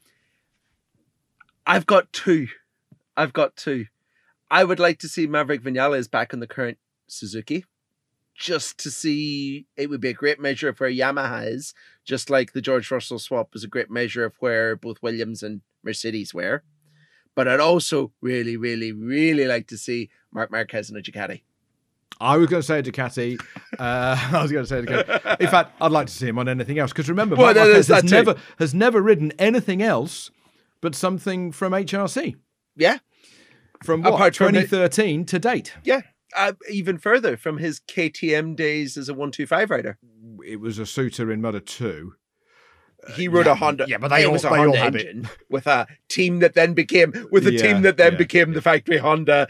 I've got two. I've got two. I would like to see Maverick Vinales back in the current Suzuki, just to see. It would be a great measure of where Yamaha is, just like the George Russell swap was a great measure of where both Williams and Mercedes were. But I'd also really, really, really like to see Marc Marquez in a Ducati. I was going to say Ducati. Uh, I was going to say Ducati. In fact, I'd like to see him on anything else because remember, Well, is Marquez has too. never has never ridden anything else but something from HRC Yeah, from what Apart from it- 2013 to date. yeah. Uh, even further from his KTM days as a one-two-five rider, It was a Suter in Moto 2. He rode yeah, a Honda. yeah, but they all- was a they Honda engine with a team that then became with a Yeah, team that then yeah, became the factory Honda,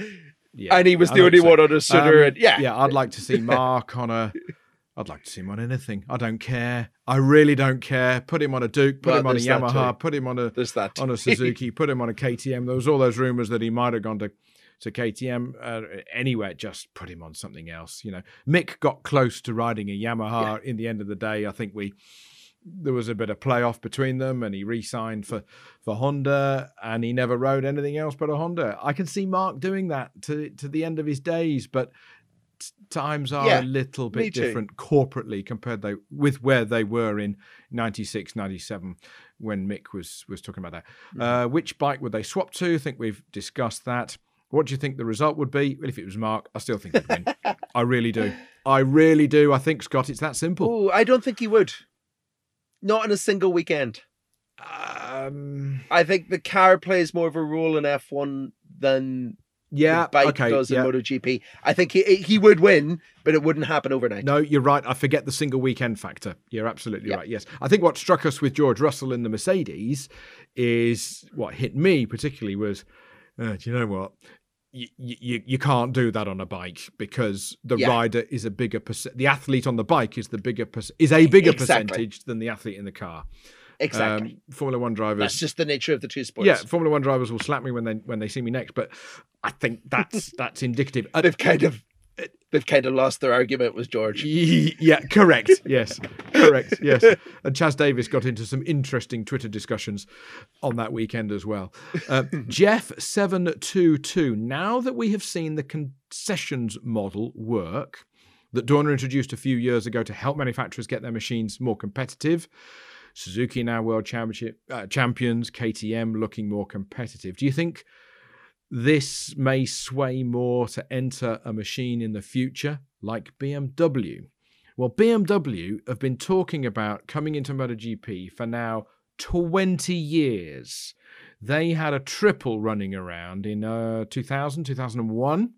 Yeah, and he was the only so. one on a Suter. Um, and yeah, yeah, I'd like to see Marc on a. I'd like to see him on anything. I don't care. I really don't care. Put him on a Duke. Put Well, him on a Yamaha. Put him on a on a Suzuki. put him on a KTM. There was all those rumors that he might have gone to to KTM. Uh, anyway, just put him on something else. You know, Mick got close to riding a Yamaha. In the end of the day, I think we there was a bit of playoff between them, and he re-signed for for Honda, and he never rode anything else but a Honda. I can see Marc doing that to to the end of his days, but t- times are Yeah, a little bit different corporately compared they, with where they were in 96 97 when mick was was talking about that. Uh, which bike would they swap to? I think we've discussed that. What do you think the result would be? Well if it was Marc i still think he'd win. I really do. I really do. I think scott it's that simple. Oh, I don't think he would. Not in a single weekend. um I think the car plays more of a role in F1 than yeah the bike okay does yeah. in MotoGP. I think he he would win, but it wouldn't happen overnight. No, you're right. I forget the single weekend factor. You're absolutely Yeah. right. Yes. I think what struck us with George Russell in the Mercedes is what hit me particularly was, uh, do you know what? You, you, you can't do that on a bike because the Yeah. rider is a bigger percent. The athlete on the bike is the bigger perc- is a bigger Exactly. percentage than the athlete in the car. Exactly. Um, Formula One drivers That's just the nature of the two sports. yeah, Formula One drivers will slap me when they when they see me next, but I think that's that's indicative. They've kind of they've kind of lost their argument with George. Yeah, correct. Yes, correct. Yes. And Chaz Davies got into some interesting Twitter discussions on that weekend as well. Uh, Jeff722, now that we have seen the concessions model work that Dorna introduced a few years ago to help manufacturers get their machines more competitive, Suzuki now world championship uh, champions, KTM looking more competitive. Do you think this may sway more to enter a machine in the future like BMW? Well, BMW have been talking about coming into MotoGP for now 20 years. They had a triple running around in uh, 2000, 2001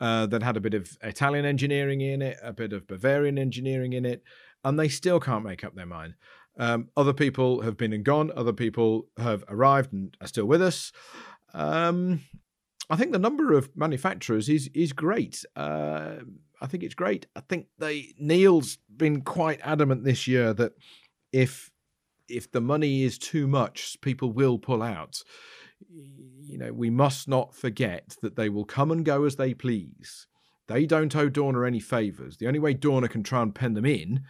uh, that had a bit of Italian engineering in it, a bit of Bavarian engineering in it, and they still can't make up their mind. Um, other people have been and gone. Other people have arrived and are still with us. Um, I think the number of manufacturers is is great. Uh, I think it's great. I think they Neil's been quite adamant this year that if if the money is too much, people will pull out. You know, we must not forget that they will come and go as they please. They don't owe Dorna any favors. The only way Dorna can try and pen them in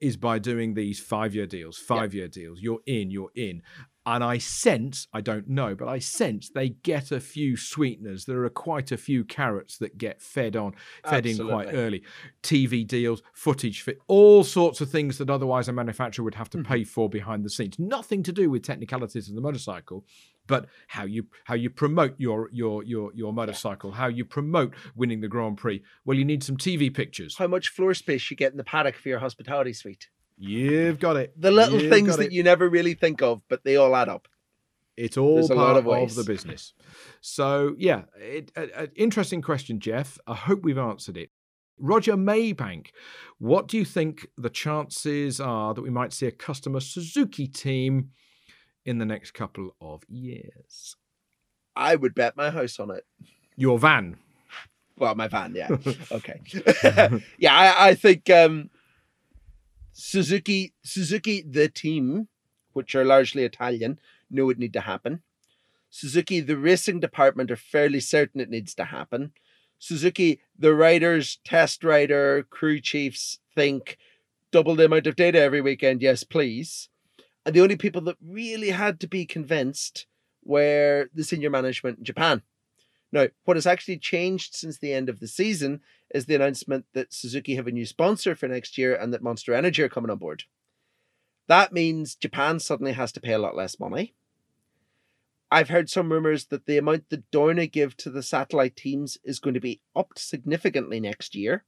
is by doing these five year deals, five year deals. You're in, you're in. And I sense, I don't know, but I sense they get a few sweeteners. There are quite a few carrots that get fed on, fed in quite early. TV deals, footage fit, all sorts of things that otherwise a manufacturer would have to mm-hmm. pay for behind the scenes. Nothing to do with technicalities of the motorcycle, but how you how you promote your your your your motorcycle, how you promote winning the Grand Prix. Well, you need some TV pictures. How much floor space you get in the paddock for your hospitality suite? You've got it. The little You've things that you never really think of, but they all add up. It's all There's part of of, the business. So yeah, it, a, a- interesting question, Jeff. I hope we've answered it. Roger Maybank, what do you think the chances are that we might see a customer Suzuki team in the next couple of years? I would bet my house on it. Your van. Well, my van, yeah. okay. yeah, I, I think um, Suzuki, Suzuki, the team, which are largely Italian, know it need to happen. Suzuki, the racing department, are fairly certain it needs to happen. Suzuki, the riders, test rider, crew chiefs think double the amount of data every weekend, yes, please. And the only people that really had to be convinced were the senior management in Japan. Now, what has actually changed since the end of the season is the announcement that Suzuki have a new sponsor for next year and that Monster Energy are coming on board. That means Japan suddenly has to pay a lot less money. I've heard some rumors that the amount that Dorna give to the satellite teams is going to be upped significantly next year.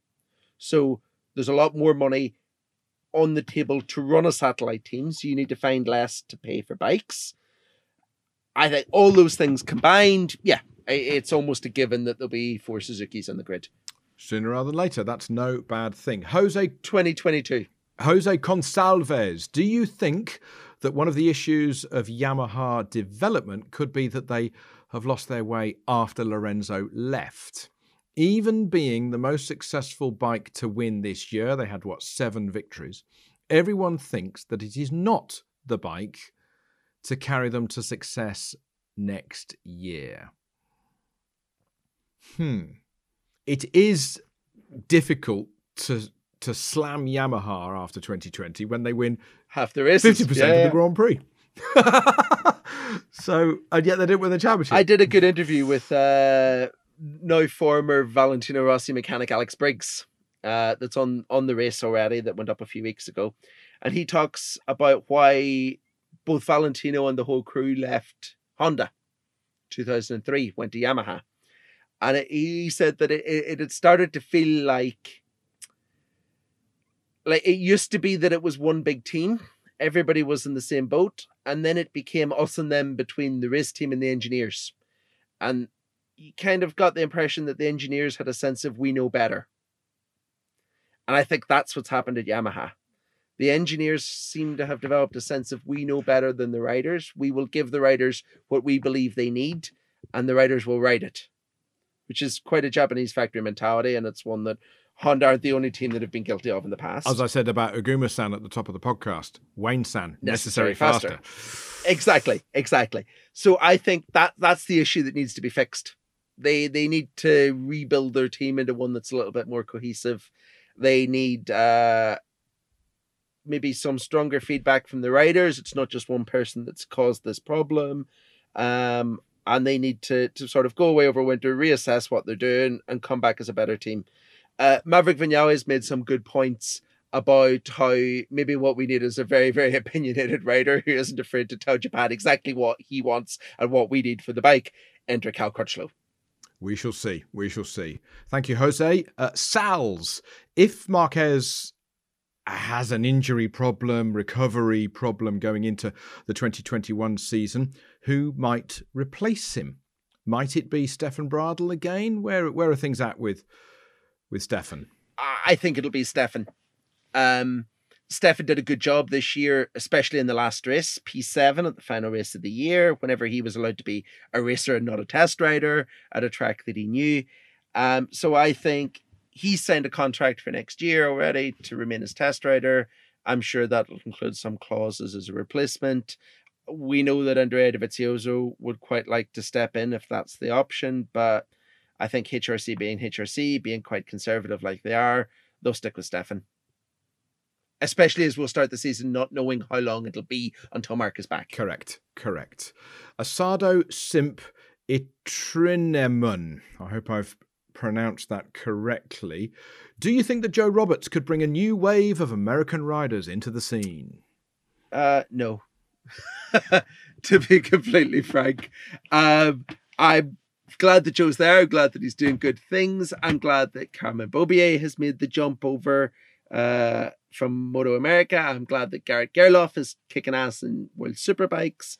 So there's a lot more money on the table to run a satellite team, so you need to find less to pay for bikes. I think all those things combined, yeah, it's almost a given that there'll be four Suzuki's on the grid. Sooner rather than later, that's no bad thing. Jose 2022. Jose Consalves, do you think that one of the issues of Yamaha development could be that they have lost their way after Lorenzo left? Even being the most successful bike to win this year, they had what, seven victories. Everyone thinks that it is not the bike to carry them to success next year. Hmm. It is difficult to to slam Yamaha after 2020 when they win half the races, 50% yeah, of the Grand Prix. so, and yet they didn't win the championship. I did a good interview with uh, no former Valentino Rossi mechanic Alex Briggs. Uh, that's on on the race already that went up a few weeks ago, and he talks about why both Valentino and the whole crew left Honda. 2003 went to Yamaha, and it, he said that it, it had started to feel like like it used to be that it was one big team. Everybody was in the same boat and then it became us and them between the race team and the engineers. And you kind of got the impression that the engineers had a sense of we know better. And i think that's what's happened at yamaha. The engineers seem to have developed a sense of we know better than the riders. We will give the riders what we believe they need and the riders will ride it which is quite a japanese factory mentality and it's one that Honda aren't the only team that have been guilty of in the past. As I said about Oguma-san at the top of the podcast, Wayne San, necessary, necessary faster. faster. Exactly, exactly. So I think that that's the issue that needs to be fixed. They they need to rebuild their team into one that's a little bit more cohesive. They need uh maybe some stronger feedback from the riders. It's not just one person that's caused this problem. Um and they need to to sort of go away over winter, reassess what they're doing, and come back as a better team. Uh, Maverick Vinales made some good points about how maybe what we need is a very, very opinionated rider who isn't afraid to tell Japan exactly what he wants and what we need for the bike. Enter Cal Crutchlow. We shall see. We shall see. Thank you, Jose. Uh, Sal's, if Marquez has an injury problem, recovery problem going into the 2021 season, who might replace him? Might it be Stefan Bradl again? Where where are things at with with Stefan? I think it'll be Stefan. Um, Stefan did a good job this year, especially in the last race, P7 at the final race of the year, whenever he was allowed to be a racer and not a test rider at a track that he knew. Um, so I think he signed a contract for next year already to remain as test rider. I'm sure that'll include some clauses as a replacement. We know that Andrea Dovizioso would quite like to step in if that's the option, but I think HRC being HRC, being quite conservative like they are, they'll stick with Stefan. Especially as we'll start the season not knowing how long it'll be until Marc is back. Correct, correct. Asado Simp Itrinemun. I hope I've pronounced that correctly. Do you think that Joe Roberts could bring a new wave of American riders into the scene? Uh, no. to be completely frank, um, I'm glad that Joe's there. I'm glad that he's doing good things. I'm glad that Cameron Beaubier has made the jump over uh, from Moto America. I'm glad that Garrett Gerloff is kicking ass in World Superbikes.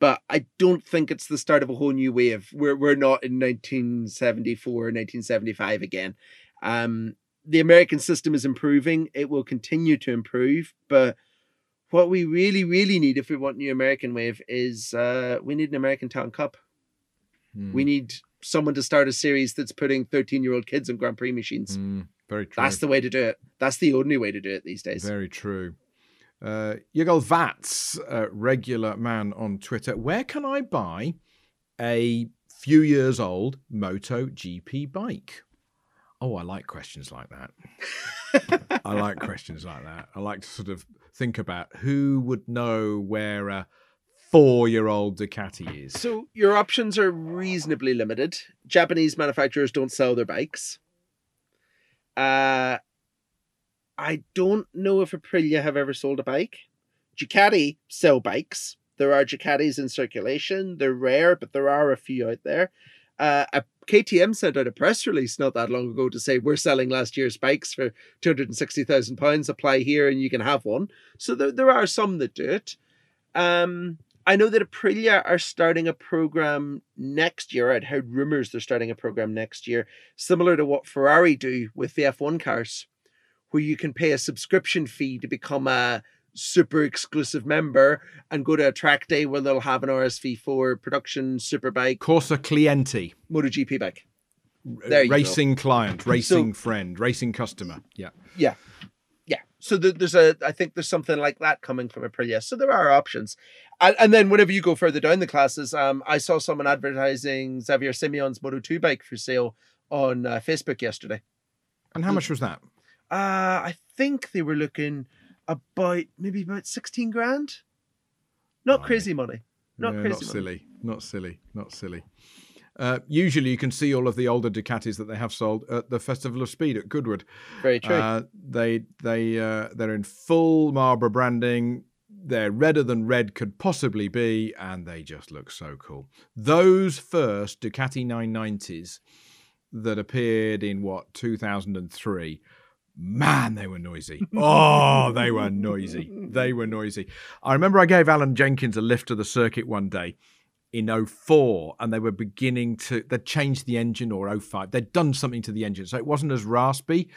But I don't think it's the start of a whole new wave. We're, we're not in 1974, 1975 again. Um, the American system is improving. It will continue to improve, but what we really, really need if we want new American wave is uh, we need an American Talent Cup. Hmm. We need someone to start a series that's putting 13 year old kids on Grand Prix machines. Hmm, very true. That's the way to do it. That's the only way to do it these days. Very true. Uh, Yugol Vats, uh, regular man on Twitter. Where can I buy a few years old Moto GP bike? Oh, I like questions like that. I like questions like that. I like to sort of think about who would know where a four year old Ducati is. So your options are reasonably limited. Japanese manufacturers don't sell their bikes. Uh, I don't know if Aprilia have ever sold a bike. Ducati sell bikes. There are Ducatis in circulation. They're rare, but there are a few out there. Uh, KTM sent out a press release not that long ago to say we're selling last year's bikes for two hundred and sixty thousand pounds. Apply here and you can have one. So there, there are some that do it. Um, I know that Aprilia are starting a program next year. I'd heard rumors they're starting a program next year, similar to what Ferrari do with the F1 cars, where you can pay a subscription fee to become a super exclusive member and go to a track day where they'll have an RSV4 production superbike Corsa Clienti, MotoGP bike. There you go. racing client, racing friend, racing customer. Yeah. Yeah. Yeah. So there- there's a, I think there's something like that coming from Aprilia. So there are options. And, and then whenever you go further down the classes, um, I saw someone advertising Xavier Simeon's Moto 2 bike for sale on uh, Facebook yesterday. And how much was that? Uh, I think they were looking about maybe about 16 grand. Not Blimey. crazy money. Not Yeah, crazy not money. silly, not silly, not silly. Uh, usually, you can see all of the older Ducatis that they have sold at the Festival of Speed at Goodwood. Very true. Uh, they they uh, they're in full Marlboro branding. They're redder than red could possibly be, and they just look so cool. Those first Ducati 990s that appeared in what 2003 man they were noisy. Oh they were noisy. They were noisy. I remember i gave alan jenkins a lift to the circuit one day in 04 and they were beginning to they'd changed the engine or 05 they'd done something to the engine so it wasn't as raspy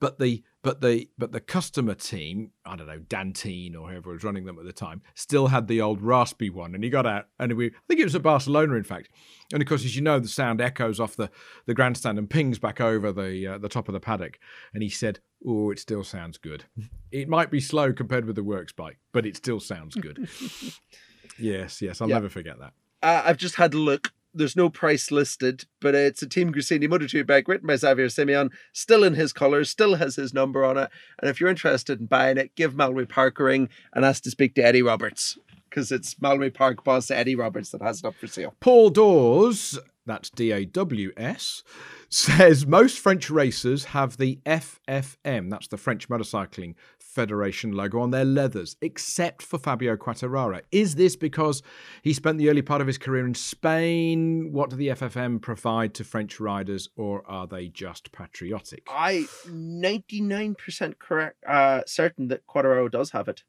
but the but the but the customer team i don't know D'Antin or whoever was running them at the time still had the old raspy one and he got out and we i think it was at barcelona in fact and of course as you know the sound echoes off the the grandstand and pings back over the uh, the top of the paddock and he said oh it still sounds good it might be slow compared with the works bike but it still sounds good yes yes i'll Yeah. never forget that Uh, I've just had a look. There's no price listed, but it's a Team Gresini Moto 2 bike written by Xavier Simeon, still in his colours, still has his number on it. And if you're interested in buying it, give Mallory Park a ring and ask to speak to Eddie Roberts, because it's Mallory Park boss Eddie Roberts that has it up for sale. Paul Dawes, that's D A W S, says most French racers have the FFM, that's the French Motorcycling Federation logo, on their leathers, except for Fabio Quartararo. Is this because he spent the early part of his career in Spain? What do the FFM provide to French riders, or are they just patriotic? I 99% correct, uh, certain that Quartararo does have it.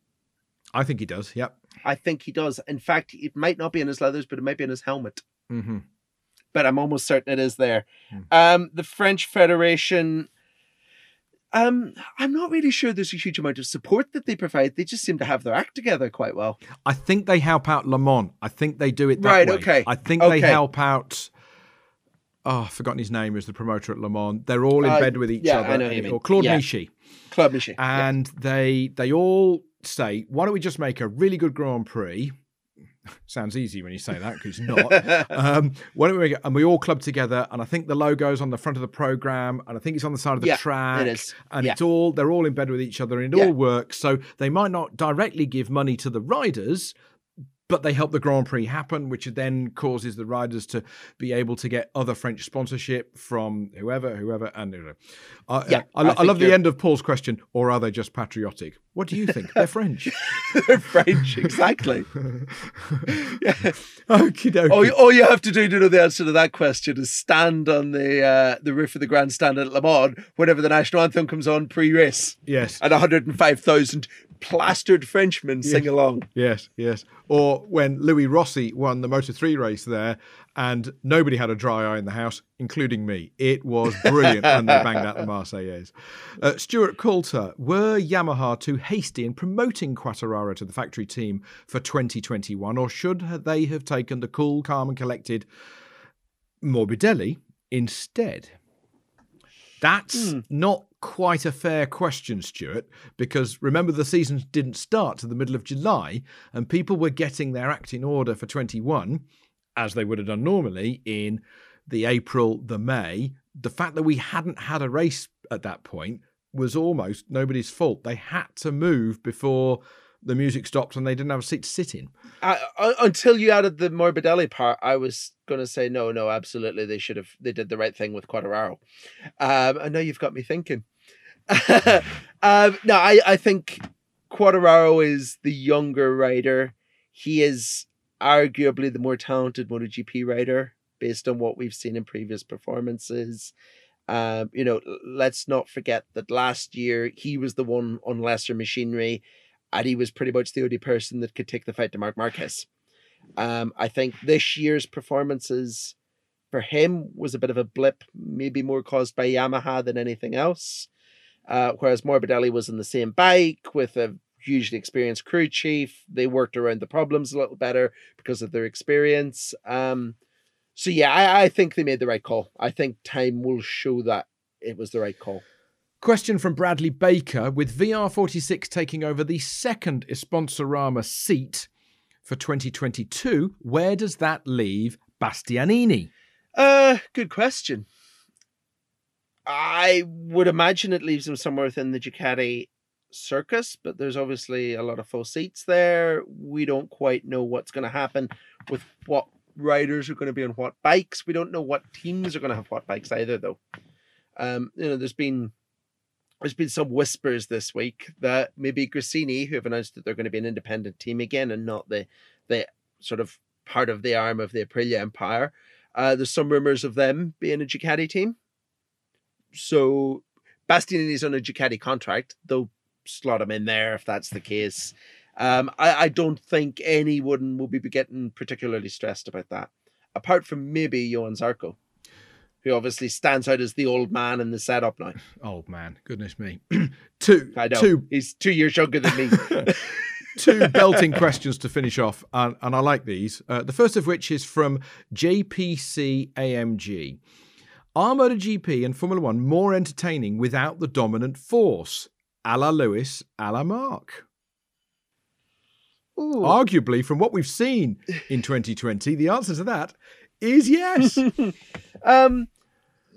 I think he does, yep. I think he does. In fact, it might not be in his leathers, but it might be in his helmet. hmm but I'm almost certain it is there. Hmm. Um, the French Federation. Um, I'm not really sure there's a huge amount of support that they provide. They just seem to have their act together quite well. I think they help out Le Mans. I think they do it that Right, way. okay, I think they help out. Oh, I've forgotten his name. Is the promoter at Le Mans? They're all in Uh, bed with each yeah, other. I know who you mean. Or Claude Yeah. Michy. Claude Michy. and they they all say, "Why don't we just make a really good Grand Prix?" Sounds easy when you say that because it's not. um, why don't we make it, and we all club together? And I think the logo's on the front of the program, and I think it's on the side of the Yeah, track. it is. and Yeah. it's all they're all in bed with each other, and it Yeah. all works. So they might not directly give money to the riders. But they help the Grand Prix happen, which then causes the riders to be able to get other French sponsorship from whoever, whoever, and whoever. Uh, Yeah, I, I I love the end of Paul's question, or are they just patriotic? What do you think? They're French. They're French, exactly. Yeah. All, you- all you have to do to know the answer to that question is stand on the uh, the roof of the grandstand at Le Mans whenever the national anthem comes on pre-race, yes. and 105,000 plastered Frenchmen sing along. Yes, yes. Or when Louis Rossi won the Moto 3 race there and nobody had a dry eye in the house, including me. It was brilliant and they banged out the Marseillaise. Uh, Stuart Coulter, were Yamaha too hasty in promoting Quartararo to the factory team for 2021, or should they have taken the cool, calm, and collected Morbidelli instead? That's mm. not quite a fair question, Stuart, because remember the season didn't start to the middle of July and people were getting their act in order for 21 as they would have done normally in the April, the May. The fact that we hadn't had a race at that point was almost nobody's fault. They had to move before the music stopped and they didn't have a seat to sit in. Uh, until you added the Morbidelli part, I was going to say no, no, absolutely, they should have. They did the right thing with Quartararo. Um, I know you've got me thinking. um, no, I I think Quartararo is the younger rider. He is arguably the more talented MotoGP rider based on what we've seen in previous performances. Um, you know, let's not forget that last year he was the one on lesser machinery and he was pretty much the only person that could take the fight to Marc Marquez. Um, I think this year's performances for him was a bit of a blip, maybe more caused by Yamaha than anything else. Uh, whereas Morbidelli was in the same bike with a hugely experienced crew chief. They worked around the problems a little better because of their experience. Um, so yeah, I, I think they made the right call. I think time will show that it was the right call. Question from Bradley Baker with VR46 taking over the second Sponsorama seat for 2022. Where does that leave Bastianini? Uh, good question. I would imagine it leaves him somewhere within the Ducati circus, but there's obviously a lot of full seats there. We don't quite know what's going to happen with what riders are going to be on what bikes. We don't know what teams are going to have what bikes either, though. Um, you know, there's been there's been some whispers this week that maybe Gresini, who have announced that they're going to be an independent team again and not the the sort of part of the arm of the Aprilia empire. Uh, there's some rumors of them being a Ducati team. So Bastianini's on a Ducati contract. They'll slot him in there if that's the case. Um, I, I don't think anyone will be getting particularly stressed about that, apart from maybe Johann Zarco who obviously stands out as the old man in the setup now. Old man, goodness me. two, I know. Two, He's two years younger than me. two belting questions to finish off, and, and I like these. Uh, the first of which is from JPC AMG. Are MotoGP and Formula One more entertaining without the dominant force? A la Lewis, a la Marc. Ooh. Arguably, from what we've seen in 2020, the answer to that is yes. um,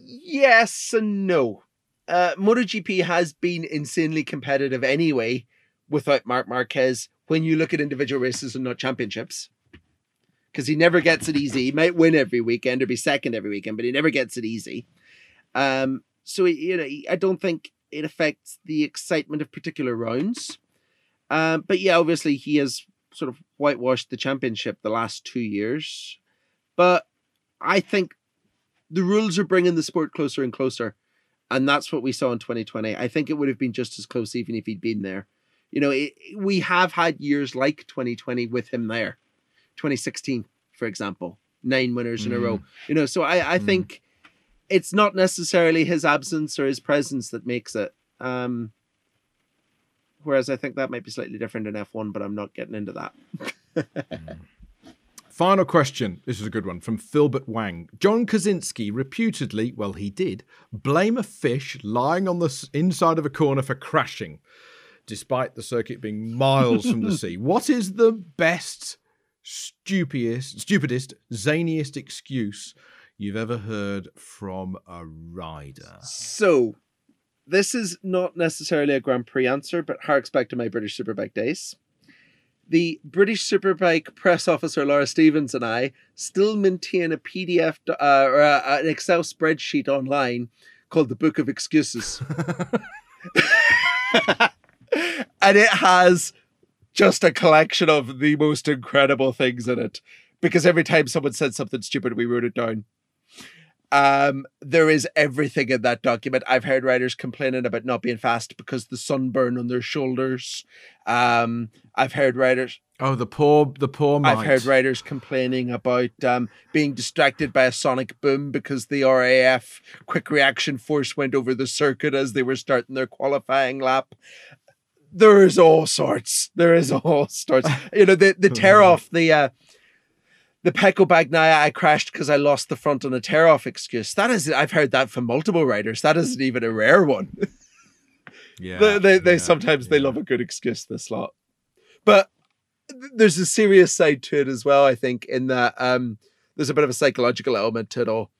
yes and no. Uh, MotoGP has been insanely competitive anyway without Marc Marquez when you look at individual races and not championships. Because he never gets it easy. He might win every weekend or be second every weekend, but he never gets it easy. Um, so, you know, I don't think it affects the excitement of particular rounds. Um, but yeah, obviously he has sort of whitewashed the championship the last two years. But I think the rules are bringing the sport closer and closer. And that's what we saw in 2020. I think it would have been just as close even if he'd been there. You know, it, we have had years like 2020 with him there. 2016, for example, nine winners mm. in a row. Mm. You know, so I, I mm. think it's not necessarily his absence or his presence that makes it. Um, whereas I think that might be slightly different in F1, but I'm not getting into that. mm. Final question. This is a good one from Philbert Wang. John Kocinski reputedly, well, he did, blame a fish lying on the inside of a corner for crashing, despite the circuit being miles from the sea. What is the best, stupidest, stupidest, zaniest excuse you've ever heard from a rider? So, this is not necessarily a Grand Prix answer, but harks back to my British Superbike days the British Superbike press officer Laura Stevens and I still maintain a PDF uh, or uh, an Excel spreadsheet online called the Book of Excuses. and it has just a collection of the most incredible things in it because every time someone said something stupid, we wrote it down. Um, there is everything in that document. I've heard riders complaining about not being fast because the sunburn on their shoulders. Um, I've heard riders. Oh, the poor, the poor. Mite. I've heard riders complaining about um, being distracted by a sonic boom because the RAF quick reaction force went over the circuit as they were starting their qualifying lap. There is all sorts. There is all sorts. You know, the the tear off the. Uh, the Pecco Bagnaia, I crashed because I lost the front on a tear off excuse. That is, I've heard that from multiple riders. That isn't even a rare one. Yeah, they they, they yeah, sometimes they love a good excuse. This lot, but there's a serious side to it as well. I think in that um, there's a bit of a psychological element to it all.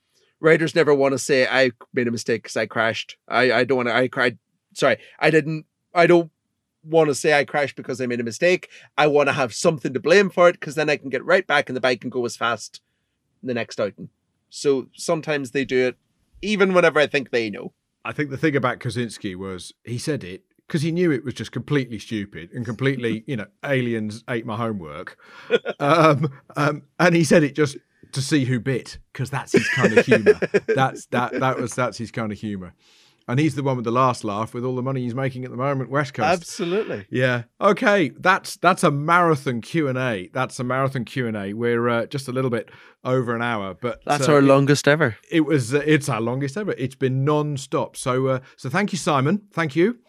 Riders never want to say I made a mistake because I crashed. I I don't want to. I cried. Sorry, I didn't. I don't want to say I crashed because I made a mistake. I want to have something to blame for it because then I can get right back in the bike and go as fast the next outing. So sometimes they do it, even whenever I think they know. I think the thing about Kocinski was he said it because he knew it was just completely stupid and completely, you know, aliens ate my homework. Um, um, and he said it just to see who bit because that's his kind of humor. that's that that was that's his kind of humor. And he's the one with the last laugh with all the money he's making at the moment, West Coast. Absolutely. Yeah. Okay. That's that's a marathon Q and A. That's a marathon Q and A. We're uh, just a little bit over an hour, but That's uh, our it- longest ever. it was uh, it's our longest ever. It's been non-stop. So uh, so thank you, Simon. Thank you.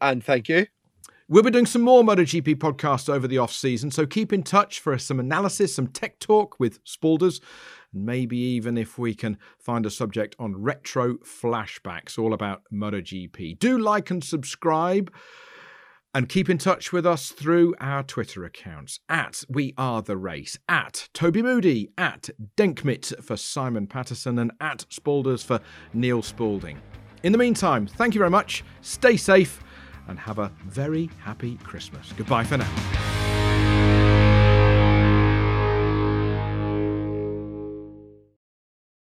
And thank you. We'll be doing some more MotoGP podcasts over the off season, so keep in touch for some analysis, some tech talk with Spalders, and maybe even if we can find a subject on retro flashbacks, all about MotoGP. Do like and subscribe. And keep in touch with us through our Twitter accounts at We Are the Race, at Toby Moody, at Denkmit for Simon Patterson, and at Spalders for Neil Spalding. In the meantime, thank you very much, stay safe, and have a very happy Christmas. Goodbye for now.